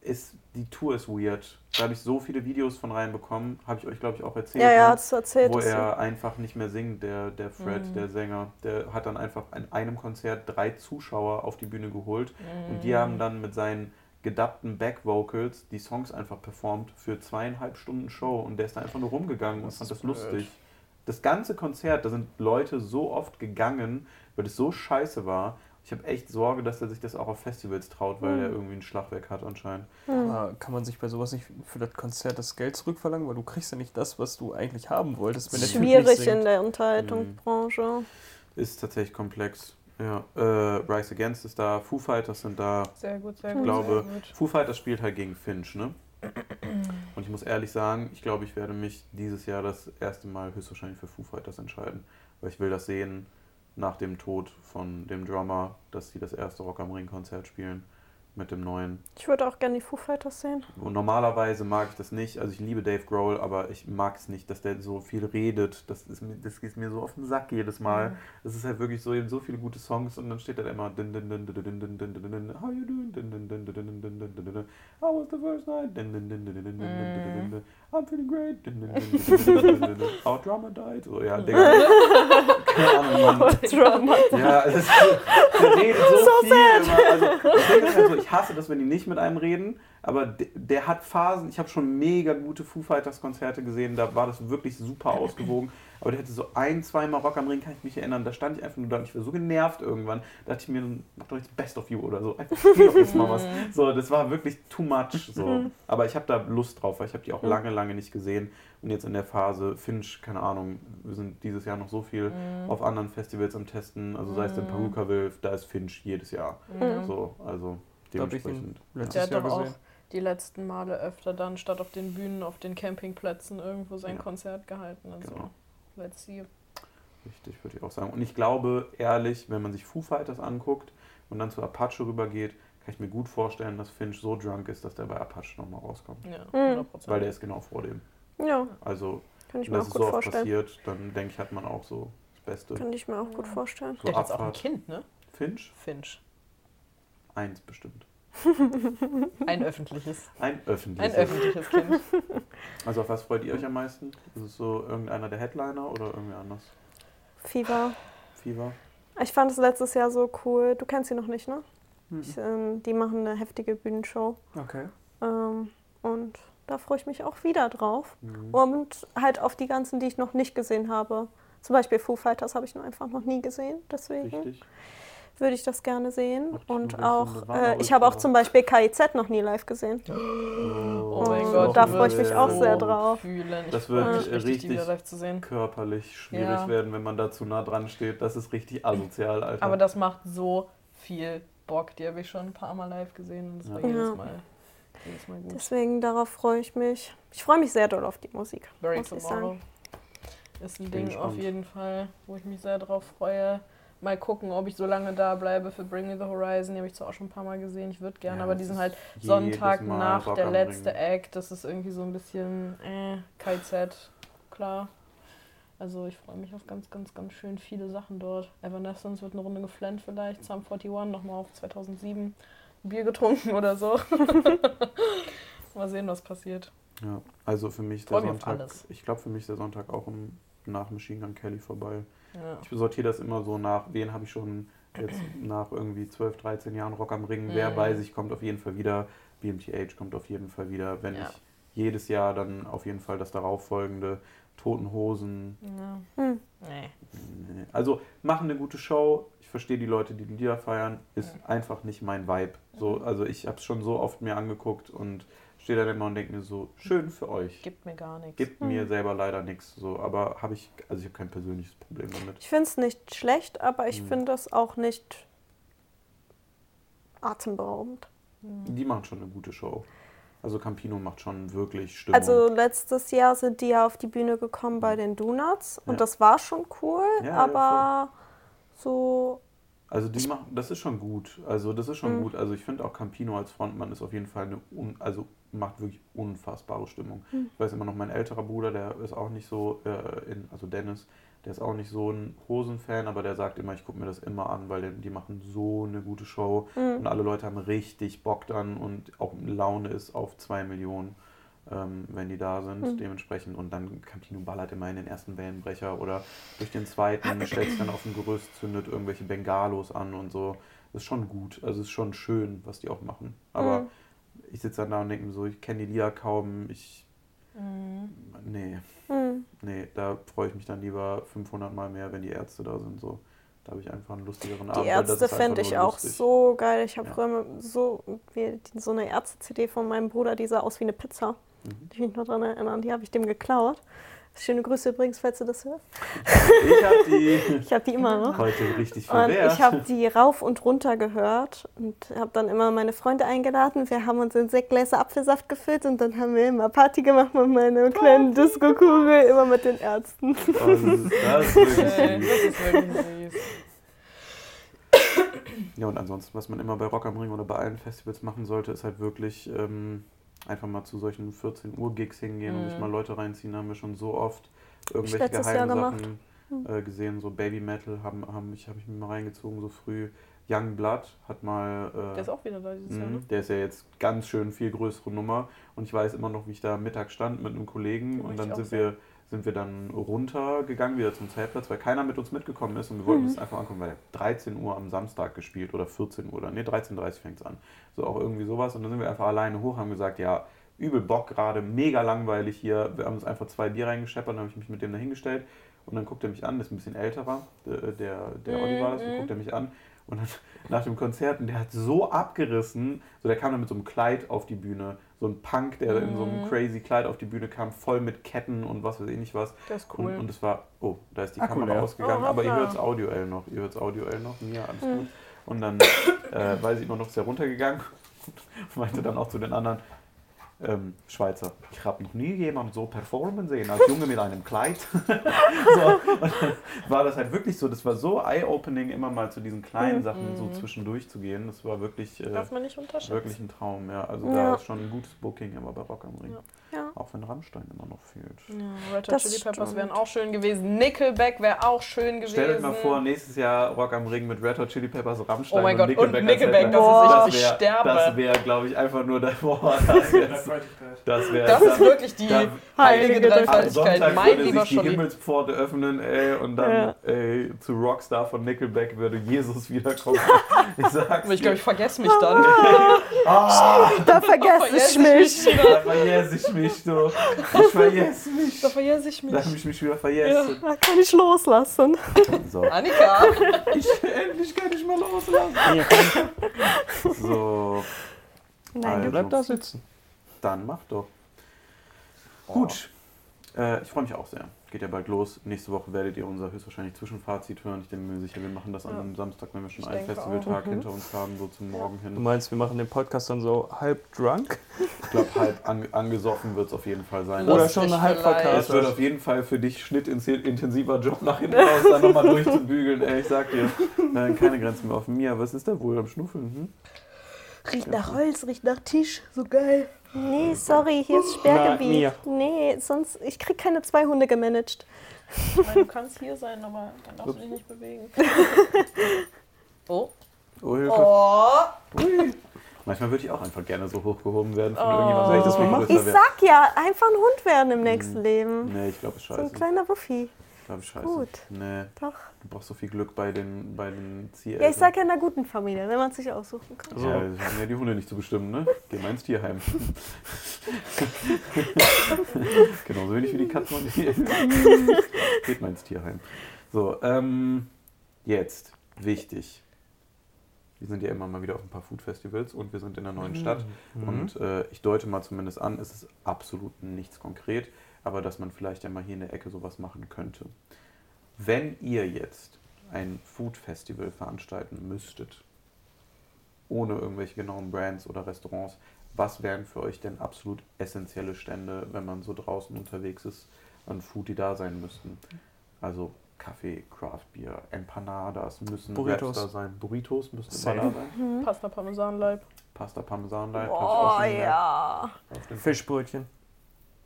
ist, die Tour ist weird. Da habe ich so viele Videos von reinbekommen, habe ich euch, glaube ich, auch erzählt. Ja, ja, ne? hast du erzählt. wo er einfach nicht mehr singt, der, der Fred, Mhm. der Sänger. Der hat dann einfach an einem Konzert drei Zuschauer auf die Bühne geholt und Mhm. die haben dann mit seinen gedubbten Back-Vocals die Songs einfach performt für zweieinhalb Stunden Show und der ist da einfach nur rumgegangen Das und fand ist das blöd. lustig. Das ganze Konzert, da sind Leute so oft gegangen, weil es so scheiße war. Ich habe echt Sorge, dass er sich das auch auf Festivals traut, weil Mhm. er irgendwie ein Schlag weg hat anscheinend. Aber kann man sich bei sowas nicht für das Konzert das Geld zurückverlangen? Weil du kriegst ja nicht das, was du eigentlich haben wolltest, wenn der Typ Schwierig singt. in der Unterhaltungsbranche. Ist tatsächlich komplex. Ja, äh, Rise Against ist da, Foo Fighters sind da, Sehr gut, sehr Ich gut. glaube, sehr gut. Foo Fighters spielt halt gegen Finch, ne? (clears throat) Und ich muss ehrlich sagen, ich glaube, ich werde mich dieses Jahr das erste Mal höchstwahrscheinlich für Foo Fighters entscheiden. Weil ich will das sehen nach dem Tod von dem Drummer, dass sie das erste Rock am Ring Konzert spielen mit dem neuen. Ich würde auch gerne die Foo Fighters sehen. Und normalerweise mag ich das nicht. Also ich liebe Dave Grohl, aber ich mag es nicht, dass der so viel redet. Das, ist, das geht mir so auf den Sack jedes Mal. Es mhm. ist halt wirklich so, eben so viele gute Songs und dann steht da immer How you doing? How was the first night? Mhm. I'm feeling great. (laughs) Our drummer died. So, ja, Digga. Keine Ahnung, Mann. Drummer ja, es ist so, der so, so viel. Sad. Immer. Also, ich, denke, halt ich hasse das, wenn die nicht mit einem reden, aber der, der hat Phasen. Ich habe schon mega gute Foo Fighters Konzerte gesehen, da war das wirklich super (laughs) ausgewogen aber der hatte so ein, zweimal Rock am Ring, kann ich mich erinnern, da stand ich einfach nur da und ich war so genervt irgendwann, da dachte ich mir, mach doch jetzt Best of You oder so, einfach spiel doch jetzt mal was. So, das war wirklich too much, so. Aber ich habe da Lust drauf, weil ich habe die auch lange, lange nicht gesehen und jetzt in der Phase Finch, keine Ahnung, wir sind dieses Jahr noch so viel auf anderen Festivals am Testen, also sei es in Perukaville, da ist Finch jedes Jahr. So, also hab ich dementsprechend. letztes Der hat Jahr doch auch gesehen. die letzten Male öfter dann statt auf den Bühnen auf den Campingplätzen irgendwo sein Ja. Konzert gehalten. Also, Genau. Let's see. Richtig, würde ich auch sagen. Und ich glaube, ehrlich, wenn man sich Foo Fighters anguckt und dann zu Apache rübergeht, kann ich mir gut vorstellen, dass Finch so drunk ist, dass der bei Apache nochmal rauskommt. Ja, Mhm. 100%. Weil der ist genau vor dem. Ja, Also, kann ich wenn mir das auch so gut oft vorstellen. passiert, dann denke ich, hat man auch so das Beste. Kann ich mir auch gut vorstellen. So der hat jetzt auch ein. Kind, ne? Finch? Finch. Eins bestimmt. (laughs) Ein öffentliches. Ein öffentliches. Ein öffentliches Kind. (laughs) Also auf was freut ihr euch am meisten? Ist es so irgendeiner der Headliner oder irgendwie anders? Fever. Fever? Ich fand es letztes Jahr so cool. Du kennst sie noch nicht, ne? Mhm. Ich, ähm, die machen eine heftige Bühnenshow. Okay. Ähm, und da freue ich mich auch wieder drauf. Mhm. Und halt auf die ganzen, die ich noch nicht gesehen habe. Zum Beispiel Foo Fighters habe ich nur einfach noch nie gesehen. Deswegen Richtig. Würde ich das gerne sehen. Und auch, äh, ich habe auch zum Beispiel KIZ noch nie live gesehen. Oh mein Und Gott. da du freue ich mich auch sehr drauf. Fühlen. Das wird mich richtig, die richtig wieder live zu sehen. körperlich schwierig Ja. werden, wenn man da zu nah dran steht. Das ist richtig asozial, Alter. Aber das macht so viel Bock. Die habe ich schon ein paar Mal live gesehen und das Ja. war jedes Ja. Mal, jedes Mal gut. Deswegen darauf freue ich mich. Ich freue mich sehr doll auf die Musik. Very muss ich Tomorrow sagen. ist ein Ding auf jeden Fall, wo ich mich sehr drauf freue. Mal gucken, ob ich so lange da bleibe für Bring Me the Horizon. Die habe ich zwar auch schon ein paar Mal gesehen. Ich würde gerne, Ja, aber die sind halt Sonntag nach Rock der letzte. Act. Das ist irgendwie so ein bisschen äh, KZ, klar. Also ich freue mich auf ganz, ganz, ganz schön viele Sachen dort. Evanescence wird eine Runde geflennt vielleicht. Sum 41 nochmal auf 2007. Ein Bier getrunken oder so. (laughs) Mal sehen, was passiert. Ja, also für mich der Sonntag. Ich glaube, für mich der Sonntag auch im, nach Machine Gun Kelly vorbei. Ja. Ich sortiere das immer so nach, wen habe ich schon jetzt (clears throat) nach irgendwie 12, 13 Jahren Rock am Ring. Wer Mhm. weiß ich, kommt auf jeden Fall wieder. BMTH kommt auf jeden Fall wieder. Wenn Ja. ich jedes Jahr dann auf jeden Fall das darauffolgende Toten Hosen. Ja. Hm. Nee. Nee. Also machen eine gute Show. Ich verstehe die Leute, die die Lieder feiern. Ist einfach nicht mein Vibe. So, also ich habe es schon so oft mir angeguckt und stehe da immer und denke mir so, schön für euch. Gibt mir gar nichts. Gibt mir selber leider nichts. So, aber habe ich, also ich habe kein persönliches Problem damit. Ich finde es nicht schlecht, aber ich Hm. finde es auch nicht atemberaubend. Die machen schon eine gute Show. Also Campino macht schon wirklich Stimmung. Also letztes Jahr sind die ja auf die Bühne gekommen bei den Donuts und Ja. das war schon cool, Ja, ja, aber so Also die machen, das ist schon gut. Also das ist schon Mhm. gut. Also ich finde auch Campino als Frontmann ist auf jeden Fall eine, un, also macht wirklich unfassbare Stimmung. Mhm. Ich weiß immer noch, mein älterer Bruder, der ist auch nicht so, äh, in, also Dennis, der ist auch nicht so ein Hosen-Fan, aber der sagt immer, ich gucke mir das immer an, weil die, die machen so eine gute Show Mhm. und alle Leute haben richtig Bock dann und auch Laune ist auf zwei Millionen. Ähm, wenn die da sind, Mhm. dementsprechend. Und dann Campino ballert immer in den ersten Wellenbrecher oder durch den zweiten stellt sich dann auf dem Gerüst, zündet irgendwelche Bengalos an und so. Das ist schon gut. Also es ist schon schön, was die auch machen. Aber Mhm. ich sitze dann da und denke mir so, ich kenne die Lieder kaum. Ich, Mhm. nee, hm. nee, da freue ich mich dann lieber 500 Mal mehr, wenn die Ärzte da sind. So. Da habe ich einfach einen lustigeren die Abend. das Ärzte fände ich auch lustig. so geil. Ich habe Ja. früher so, die- so eine Ärzte-CD von meinem Bruder, die sah aus wie eine Pizza. Mhm. Die mich noch daran erinnern, die habe ich dem geklaut. Schöne Grüße übrigens, falls du das hörst. Ich habe die (laughs) Ich habe die immer noch. heute richtig Und verwehrt. ich habe die rauf und runter gehört und habe dann immer meine Freunde eingeladen. Wir haben uns in Sektgläser Apfelsaft gefüllt und dann haben wir immer Party gemacht mit meiner kleinen Disco-Kugel, immer mit den Ärzten. Oh, das ist, (laughs) das wirklich süß. Ja, und ansonsten, was man immer bei Rock am Ring oder bei allen Festivals machen sollte, ist halt wirklich ähm, einfach mal zu solchen 14 Uhr Gigs hingehen und sich Mhm. mal Leute reinziehen. Haben wir schon so oft irgendwelche geheimen. Sachen äh, gesehen. So Baby Metal haben, haben ich, habe ich mir mal reingezogen, so früh. Young Blood hat mal. Äh, Der ist auch wieder da dieses Jahr, Mhm, ne? Der ist ja jetzt ganz schön viel größere Nummer. Und ich weiß immer noch, wie ich da am Mittag stand mit einem Kollegen. Den Und dann sind sehen. wir, sind wir dann runtergegangen, wieder zum Zeltplatz, weil keiner mit uns mitgekommen ist. Und wir wollten Mhm. uns einfach angucken, weil 13 Uhr am Samstag gespielt oder 14 Uhr. Oder, nee, 13.30 fängt es an. So auch irgendwie sowas. Und dann sind wir einfach alleine hoch, haben gesagt, ja, übel Bock gerade, mega langweilig hier. Wir haben uns einfach zwei Bier reingescheppert, dann habe ich mich mit dem dahingestellt. Und dann guckt er mich an, das ist ein bisschen älterer, der, der, der Mhm, Olli war das, mhm. guckt er mich an. Und dann (laughs) nach dem Konzert, und der hat so abgerissen, so der kam dann mit so einem Kleid auf die Bühne, so ein Punk, der in so einem Mhm. crazy Kleid auf die Bühne kam, voll mit Ketten und was weiß ich nicht was. Der ist cool. Und, und es war, oh, da ist die Akku Kamera leer. ausgegangen, Oh, aber ihr hört es audioell noch, ihr hört es audioell noch, mir, alles Mhm. gut. Und dann äh, weiß ich nur noch, ist er runtergegangen (laughs) und meinte dann auch zu den anderen, ähm, Schweizer, ich habe noch nie jemanden so performen sehen als Junge mit einem Kleid. (laughs) so, und dann war das halt wirklich so, das war so eye-opening, immer mal zu diesen kleinen Mhm. Sachen so zwischendurch zu gehen. Das war wirklich, äh, Darf man nicht unterschätzen. wirklich ein Traum. Ja. Also Ja. da ist schon ein gutes Booking immer bei Rock am Ring. Ja. Ja. Auch wenn Rammstein immer noch fehlt. Ja, Red Hot Das Chili Peppers wären auch schön gewesen. Nickelback wäre auch schön gewesen. Stellt euch mal vor, nächstes Jahr Rock am Ring mit Red Hot Chili Peppers, Rammstein Oh mein Gott, und als Nickelback, Headliner. das ist, ich wär- sterbe. Das wäre, glaube ich, einfach nur der Boah, das (laughs) das wär, Das ist wirklich die heilige Dreifaltigkeit. Sonntag Mein würde lieber sich die. Himmelspforte öffnen, ey, und dann Ja. ey, zu Rockstar von Nickelback würde Jesus wiederkommen. (laughs) Ich sag's ich glaube, ich vergesse mich dann. (laughs) Ah, Da vergesse ich mich. da verjährs ich mich, du. Ich verjäss mich. Da vergesse ich Da habe mich. ich mich wieder vergessen. Da kann ich loslassen. So, Annika. ich, endlich kann ich mal loslassen. Komm, So, Nein, Also. bleib da sitzen. Dann mach doch. Gut, äh, ich freue mich auch sehr. Geht ja bald los. Nächste Woche werdet ihr unser höchstwahrscheinlich Zwischenfazit hören. Ich bin mir sicher, wir machen das an Ja. einem Samstag, wenn wir schon Ich einen Festivaltag auch. hinter uns haben, so zum Morgen Du hin. meinst, wir machen den Podcast dann so halb drunk? Ich glaube, halb an, angesoffen wird es auf jeden Fall sein. Oder schon halb vielleicht. Es wird verkatert? auf jeden Fall für dich schnittintensiver Job nach hinten raus, da nochmal durchzubügeln. Ey, ich sag dir, äh, keine Grenzen mehr offen. Mia, was ist da wohl am Schnuffeln? Hm? Riecht nach Holz, riecht nach Tisch. So geil. Nee, sorry, hier ist Sperrgebiet. Mia. Nee, sonst, ich krieg keine zwei Hunde gemanagt. Ich meine, du kannst hier sein, aber dann darfst du dich nicht bewegen. (laughs) Oh. Oh, Hilfe. Oh. Ui. Manchmal würde ich auch einfach gerne so hochgehoben werden von Oh. irgendjemandem, Soll ich das mal machen? größer Ich sag ja, einfach ein Hund werden im nächsten Mhm. Leben. Nee, ich glaube, es ist So scheiße. ein kleiner Wuffi. Glaube, scheiße. Gut. Nee, Doch. du brauchst so viel Glück bei den, bei den Zieleltern. Ja, ich sag ja in einer guten Familie, wenn man es sich aussuchen kann. So. Ja, wir haben ja die Hunde nicht zu bestimmen, ne? Geh mal ins Tierheim. (laughs) Genauso wenig wie die Katzen und die. Geht mal ins Tierheim. So, ähm, jetzt, wichtig. Wir sind ja immer mal wieder auf ein paar Food-Festivals und wir sind in einer neuen Stadt. Mhm. Und äh, ich deute mal zumindest an, es ist absolut nichts konkret, aber dass man vielleicht ja mal hier in der Ecke sowas machen könnte. Wenn ihr jetzt ein Food-Festival veranstalten müsstet, ohne irgendwelche genauen Brands oder Restaurants, was wären für euch denn absolut essentielle Stände, wenn man so draußen unterwegs ist, an Food, die da sein müssten? Also Kaffee, Craft Beer, Empanadas müssen Burritos. Da sein, Burritos müssen immer da sein, Pasta Parmesanleib. Pasta Parmesanleib, Oh ja. Fischbrötchen.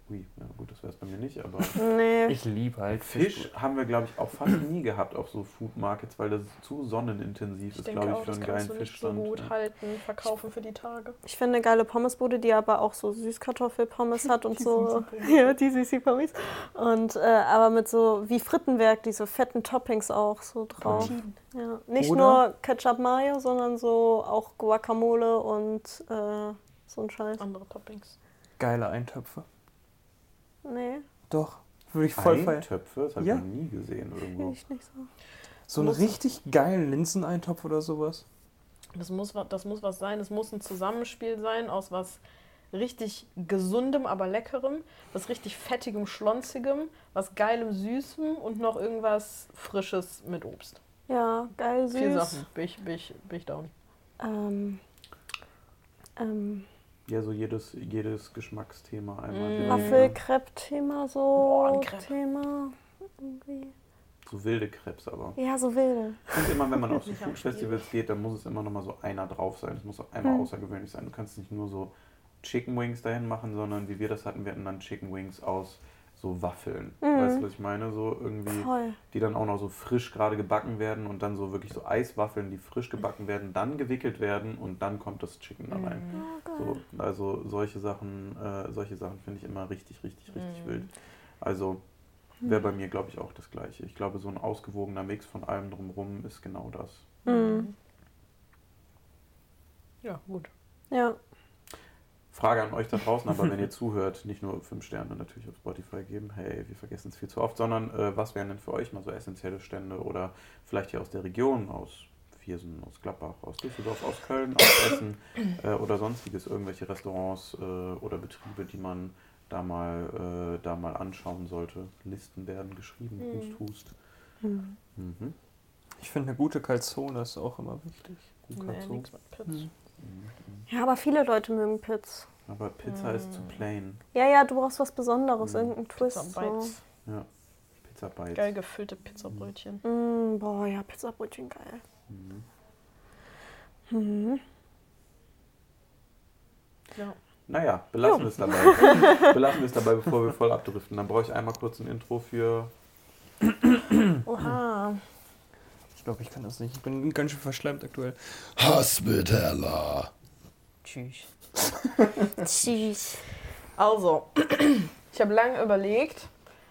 Ui, ja gut, das wäre es bei mir nicht, aber (laughs) Nee. Ich liebe halt Fisch haben wir, glaube ich, auch fast nie gehabt auf so Food Markets, weil das zu sonnenintensiv Ich ist, glaube ich, auch, für einen geilen nicht so Fischstand. gut halten, verkaufen für die Tage. Ich finde eine geile Pommesbude, die aber auch so Süßkartoffelpommes hat und Die so. (laughs) Ja, die Süßi-Pommes. Und äh, aber mit so wie Frittenwerk, diese fetten Toppings auch so drauf. Ja. Nicht Oder- nur Ketchup Mayo, sondern so auch Guacamole und äh, so ein Scheiß. Andere Toppings. geile Eintöpfe. Nee, Doch, würde ich voll feiern. Eintöpfe, das habe Ja. ich noch nie gesehen irgendwo. ich nicht so. So einen richtig geilen Linseneintopf oder sowas. Das muss, das muss was sein. Es muss ein Zusammenspiel sein aus was richtig gesundem, aber leckerem, was richtig fettigem, schlonzigem, was geilem, süßem und noch irgendwas Frisches mit Obst. Ja, geil süß. Vier Sachen. Bin ich, bin ich, bin ich down. Ähm, ähm, Ja, so jedes, jedes Geschmacksthema einmal. Mm. Mhm. Waffel-Crepe-Thema so. Boah. Thema. Irgendwie. So wilde Krebs aber. Ja, so wilde. Ich finde immer, wenn man auf so (laughs) Food-Festivals geht, dann muss es immer noch mal so einer drauf sein. Es muss auch einmal Hm. außergewöhnlich sein. Du kannst nicht nur so Chicken Wings dahin machen, sondern wie wir das hatten, wir hatten dann Chicken Wings aus so Waffeln. Mhm. Weißt du, was ich meine? So irgendwie, Voll. die dann auch noch so frisch gerade gebacken werden und dann so wirklich so Eiswaffeln, die frisch gebacken werden, dann gewickelt werden und dann kommt das Chicken da rein. Mhm. Oh. So, also solche Sachen, äh, solche Sachen finde ich immer richtig, richtig, richtig Mhm. wild. Also wäre bei mir, glaube ich, auch das Gleiche. Ich glaube, so ein ausgewogener Mix von allem drumherum ist genau das. Mhm. Ja, gut. Ja. Frage an euch da draußen, aber wenn ihr (laughs) zuhört, nicht nur fünf Sterne natürlich auf Spotify geben, hey, wir vergessen es viel zu oft, sondern äh, was wären denn für euch mal so essentielle Stände oder vielleicht hier aus der Region, aus Viersen, aus Gladbach, aus Düsseldorf, aus Köln, aus Essen äh, oder sonstiges, irgendwelche Restaurants äh, oder Betriebe, die man da mal, äh, da mal anschauen sollte. Listen werden geschrieben, Mhm. hust, hust. Mhm. Mhm. Ich finde, eine gute Calzone ist auch immer wichtig. Gut, Nee, kannst Mhm. Mhm. Ja, aber viele Leute mögen Pits. Aber Pizza ist zu Mm. plain. Ja, ja, du brauchst was Besonderes, Mhm. irgendeinen Twist. Pizza So. Bites. Ja. Pizza Bites. Geil gefüllte Pizzabrötchen. Mm, boah, ja, Pizzabrötchen geil. Mhm. Mhm. Ja. Naja, belassen wir es dabei. (laughs) belassen wir es dabei, bevor wir voll abdriften. Dann brauche ich einmal kurz ein Intro für. Oha. Ich glaube, ich kann das nicht. Ich bin ganz schön verschleimt aktuell. Hospitaler. Tschüss. (laughs) Tschüss. Also, (clears throat) ich habe lange überlegt.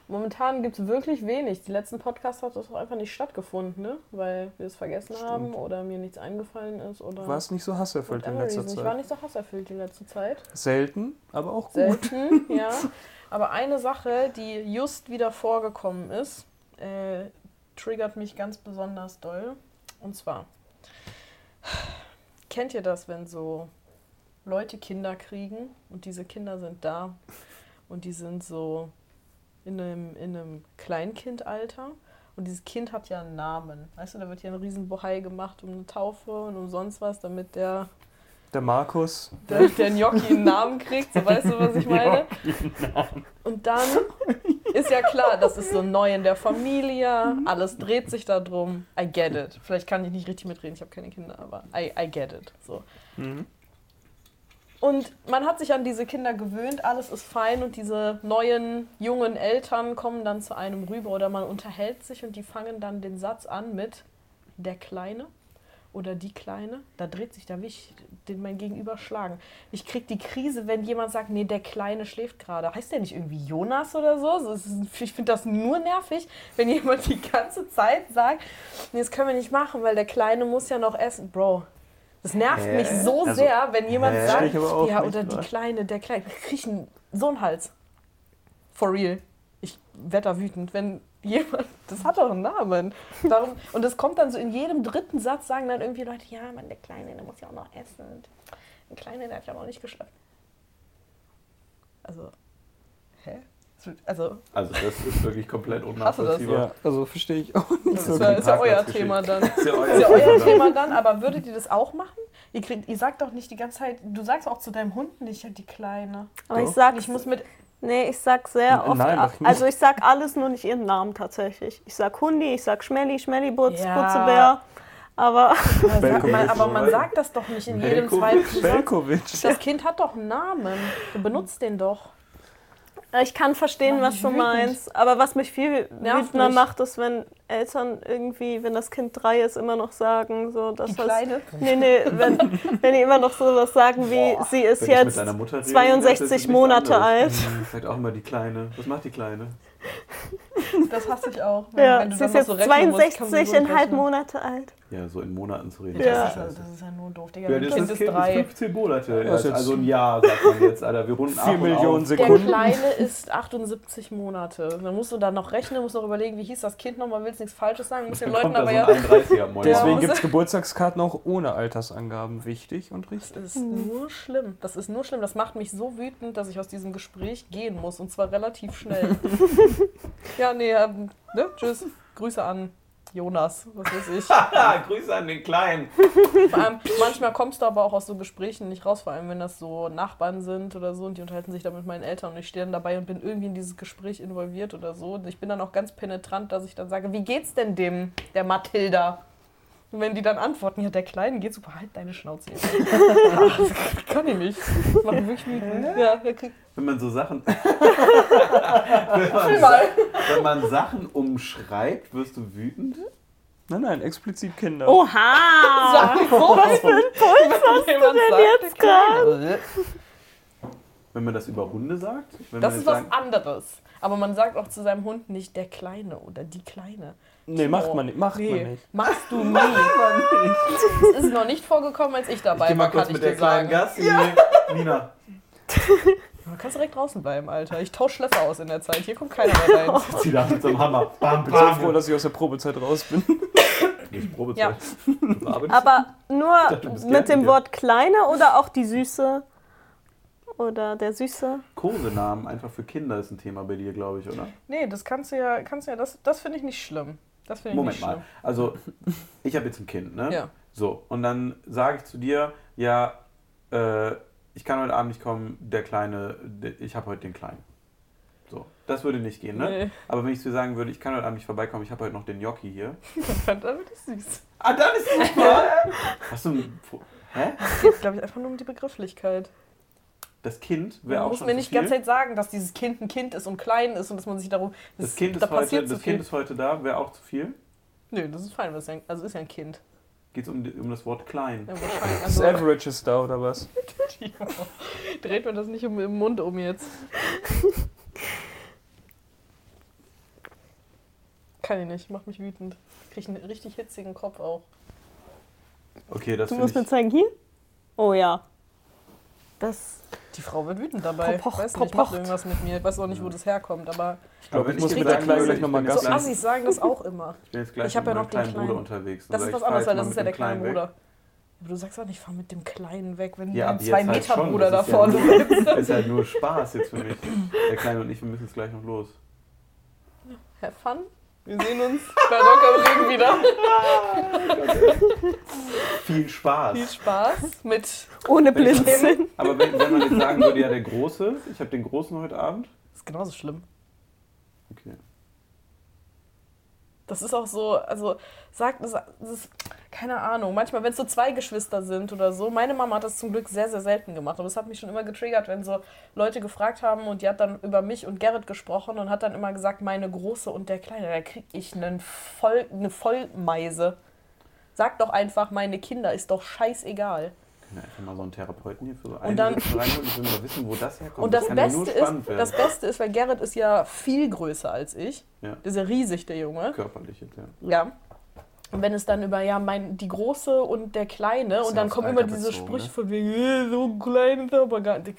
Momentan gibt es wirklich wenig. Die letzten Podcasts hat das auch einfach nicht stattgefunden, ne? Weil wir es vergessen Stimmt. haben oder mir nichts eingefallen ist oder. Du warst nicht so hasserfüllt in letzter reason. Ich war Zeit. nicht so hasserfüllt in letzter Zeit. Selten, aber auch gut. Selten, (laughs) ja. Aber eine Sache, die just wieder vorgekommen ist, äh, triggert mich ganz besonders doll. Und zwar, kennt ihr das, wenn so Leute Kinder kriegen und diese Kinder sind da und die sind so in einem, in einem Kleinkindalter und dieses Kind hat ja einen Namen. Weißt du, da wird ja ein riesen Bohai gemacht um eine Taufe und um sonst was, damit der Der Markus. der, der Gnocchi einen Namen kriegt, so weißt du, was ich (laughs) meine? Und dann ist ja klar, das ist so neu in der Familie, alles dreht sich darum. I get it. Vielleicht kann ich nicht richtig mitreden, ich habe keine Kinder, aber I, I get it. So. Mhm. Und man hat sich an diese Kinder gewöhnt, alles ist fein und diese neuen jungen Eltern kommen dann zu einem rüber oder man unterhält sich und die fangen dann den Satz an mit der Kleine oder die Kleine. Da dreht sich, da will ich den mein Gegenüber schlagen. Ich krieg die Krise, wenn jemand sagt, nee, der Kleine schläft gerade. Heißt der nicht irgendwie Jonas oder so? ist, ich finde das nur nervig, wenn jemand die ganze Zeit sagt, nee, das können wir nicht machen, weil der Kleine muss ja noch essen. Bro, das nervt Hä? mich so Also, sehr, wenn jemand hä? sagt, ja, oder die oder? Kleine, der Kleine, krieg ich einen, so einen Hals. For real. Ich werde da wütend, wenn jemand, das hat doch einen Namen. Darum, und das kommt dann so in jedem dritten Satz, sagen dann irgendwie Leute, ja, Mann, der Kleine, der muss ja auch noch essen. Und der Kleine, der hat ja noch nicht geschlafen. Also, hä? Also, Also, das ist wirklich komplett Hast du unnachvollziehbar. Ja, also verstehe ich auch nicht das so ist ja, ist ja euer. Thema dann. (laughs) Ist ja euer, ist ja euer Thema. Dann, aber würdet ihr das auch machen? Ihr, kriegt, ihr sagt doch nicht die ganze Zeit, du sagst auch zu deinem Hund nicht, die Kleine. Aber ich Doch. sag, Ich muss mit, nee, ich sag sehr N- oft, nein, nicht. also ich sag alles, nur nicht ihren Namen tatsächlich. Ich sag Hundi, ich sag Schmelli, Schmellibutz, Ja. Butzebär, aber man, aber man sagt das doch nicht in jedem Belkovic. zweiten Satz. Das Kind hat doch einen Namen. Du benutzt den doch. Ich kann verstehen, was du meinst. Aber was mich viel wütender macht, ist, wenn Eltern irgendwie, wenn das Kind drei ist, immer noch sagen, so, dass Die das, Kleine. Nee, nee, wenn, (laughs) wenn die immer noch sowas sagen wie, Boah. sie ist jetzt rede, 62 das ist nichts Monate anderes. alt. Sagt auch immer die Kleine. Was macht die Kleine? (laughs) (laughs) Das hasse ich auch. Wenn, Ja, wenn du sie dann ist jetzt so rechnen musst, kann man so 62,5 rechnen. Monate alt. Ja, so in Monaten zu reden. Das, Ja. ist, also, das ist ja nur doof, Digga. Ja, Ein das Kind ist ist Kind ist drei. 15 Monate. Ja, also ein Jahr, sagt man jetzt, Alter. Wir runden ab Vier und Millionen auf. Der Sekunden. Kleine (laughs) ist 78 Monate. Dann musst du da noch rechnen, musst noch überlegen, wie hieß das Kind nochmal, willst nichts Falsches sagen, musst den Dann Leuten aber so ja. ein 31er Moin. Deswegen gibt es Geburtstagskarten auch ohne Altersangaben. Wichtig und Das richtig. ist nur schlimm. Das ist nur schlimm. Das macht mich so wütend, dass ich aus diesem Gespräch gehen muss. Und zwar relativ schnell. (laughs) ja, nee, ähm, ne? Tschüss. Grüße an Jonas, was weiß ich. (laughs) Grüße an den Kleinen. Vor allem, manchmal kommst du aber auch aus so Gesprächen nicht raus, vor allem wenn das so Nachbarn sind oder so und die unterhalten sich da mit meinen Eltern und ich stehe dann dabei und bin irgendwie in dieses Gespräch involviert oder so. Und ich bin dann auch ganz penetrant, dass ich dann sage, wie geht's denn dem, der Mathilda? Und wenn die dann antworten, ja, der Kleinen geht super, halt deine Schnauze. Ah, (laughs) das kann ich nicht. Das macht mich wirklich wütend. Ja, Wenn man so Sachen. (laughs) wenn, man, mal. wenn man Sachen umschreibt, wirst du wütend? Nein, nein, explizit Kinder. Oha! was für ein Puls hast du denn jetzt gerade? Wenn man das über Hunde sagt? Wenn Das man ist was sagen- anderes. Aber man sagt auch zu seinem Hund nicht der Kleine oder die Kleine. Nee, macht man nicht. Macht Nee, man nicht. machst du (laughs) nie. Es ist noch nicht vorgekommen, als ich Ich dabei geh mal war, kurz kann ich mit der dir kleinen sagen. Gassi. Nina. (laughs) Du kannst direkt draußen bleiben, Alter. Ich tausche Schlösser aus in der Zeit. Hier kommt keiner mehr rein. (laughs) Zieh da mit so einem Hammer. Bam, Ich bin so froh, dass ich aus der Probezeit raus bin. Ich Probezeit. Ja. Aber nur dachte, mit dem Gärtner. Wort kleine oder auch die Süße? Oder der Süße? Kosenamen einfach für Kinder ist ein Thema bei dir, glaube ich, oder? Nee, das kannst du ja, kannst du ja, das, das finde ich nicht schlimm. Das finde ich Moment mal. schlimm. Also, (laughs) ich habe jetzt ein Kind, ne? Ja. So, und dann sage ich zu dir, ja, äh, ich kann heute Abend nicht kommen, der Kleine, der, ich habe heute den Kleinen. So, das würde nicht gehen, ne? Nee, Aber wenn ich zu dir sagen würde, ich kann heute Abend nicht vorbeikommen, ich habe heute noch den Gnocchi hier. (laughs) dann wird es süß. Ah, dann ist es super! (laughs) Hast du ein... Hä? Es geht, glaube ich, einfach nur um die Begrifflichkeit. Das Kind Du wäre auch musst schon mir zu nicht die ganze Zeit sagen, dass dieses Kind ein Kind ist und klein ist und dass man sich darum. Das Kind da ist, heute, passiert zu das kind ist heute da, wäre auch zu viel. Nö, das ist fein, das ist ja, ein- also ist ja ein Kind. Geht es um, um das Wort klein. Ja, wahrscheinlich. Das Also, Average ist da, oder was? (laughs) dreht man das nicht um, im Mund um jetzt. Kann ich nicht, macht mich wütend. Krieg einen richtig hitzigen Kopf auch. Okay, das Du musst mir ich... zeigen, hier? Oh ja. Das. Die Frau wird wütend dabei. Popocht, ich weiß nicht, macht irgendwas mit mir. Ich weiß auch nicht, wo das herkommt, aber Ich glaube, wenn ich muss ich mit der Kleinen gleich nochmal ich bin so. Assis sagen das auch immer. Ich bin jetzt gleich Ich hab mit ja meinem noch den kleinen Kleinen. Bruder unterwegs. Das ist was ich, anderes, weil das ist ja der kleine weg. Bruder. Aber du sagst auch nicht, fahr mit dem Kleinen weg, wenn Ja, dein zwei halt Meter schon. Bruder da ja vorne sitzt. (laughs) Das ist halt nur Spaß jetzt für mich. Der Kleine und ich, wir müssen jetzt gleich noch los. Have fun. Wir sehen uns bei Rock am Ring wieder. (laughs) (laughs) Viel Spaß. Viel Spaß mit. Ohne Blinzeln. Aber wenn, wenn man jetzt sagen würde, ja, der Große, ich habe den Großen heute Abend. Das ist genauso schlimm. Okay. Das ist auch so, also sagt es, das ist, keine Ahnung, manchmal, wenn es so zwei Geschwister sind oder so, meine Mama hat das zum Glück sehr, sehr selten gemacht, aber es hat mich schon immer getriggert, wenn so Leute gefragt haben und die hat dann über mich und Gerrit gesprochen und hat dann immer gesagt, meine Große und der Kleine, da krieg ich einen Voll, eine Vollmeise. Sag doch einfach, meine Kinder, ist doch scheißegal. Können wir einfach mal so einen Therapeuten hier für so Und dann- reinholen? Ich will mal wissen, wo das herkommt. Und das, ja Beste ist, werden. das Beste ist, weil Gerrit ist ja viel größer als ich. Ja. Der ist ja riesig, der Junge. Körperlich jetzt, ja. Ja. Und wenn es dann über, ja, mein, die Große und der Kleine, und ja dann kommen immer diese Sprüche ne? von wegen, äh, so klein ist er aber gar nicht.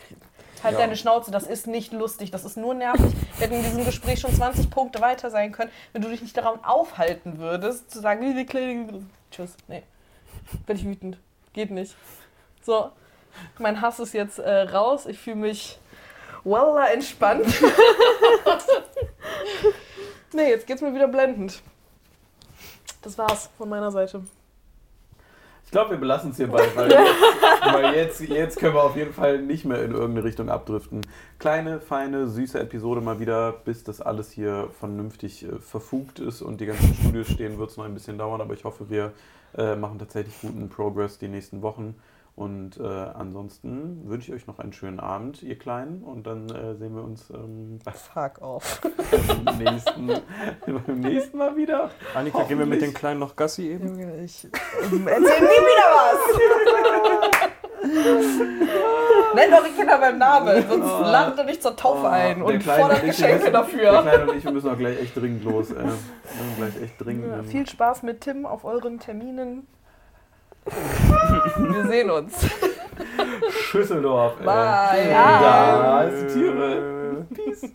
Halt Ja. deine Schnauze, das ist nicht lustig, das ist nur nervig. Wir hätten in diesem Gespräch schon 20 Punkte weiter sein können, wenn du dich nicht daran aufhalten würdest, zu sagen, wie die kleine. Tschüss. Nee. Bin ich wütend. Geht nicht. So. Mein Hass ist jetzt äh, raus. Ich fühle mich wallah entspannt. (laughs) nee, jetzt geht's mir wieder blendend. Das war's von meiner Seite. Ich glaube, wir belassen es hierbei, weil, (laughs) weil jetzt, jetzt können wir auf jeden Fall nicht mehr in irgendeine Richtung abdriften. Kleine, feine, süße Episode mal wieder, bis das alles hier vernünftig äh, verfugt ist und die ganzen Studios stehen, wird es noch ein bisschen dauern, aber ich hoffe, wir äh, machen tatsächlich guten Progress die nächsten Wochen. Und äh, ansonsten wünsche ich euch noch einen schönen Abend, ihr Kleinen, und dann äh, sehen wir uns ähm, (laughs) Fuck off. beim, nächsten, (laughs) beim nächsten Mal wieder. Annika, gehen wir mit den. Kleinen noch Gassi eben? Junge, ich ähm, erzähl nie wieder was. (laughs) Nenn doch die Kinder beim Namen, sonst Oh. ladet er nicht zur Taufe ein Der und fordert Geschenke müssen- Der dafür. Kleine und ich, wir müssen auch gleich echt dringend los. Äh, gleich echt dringend. Ja, viel Spaß mit Tim auf euren Terminen. Wir sehen uns. Schüsseldorf. Äh, Bye. Da ist die Tiere. Peace.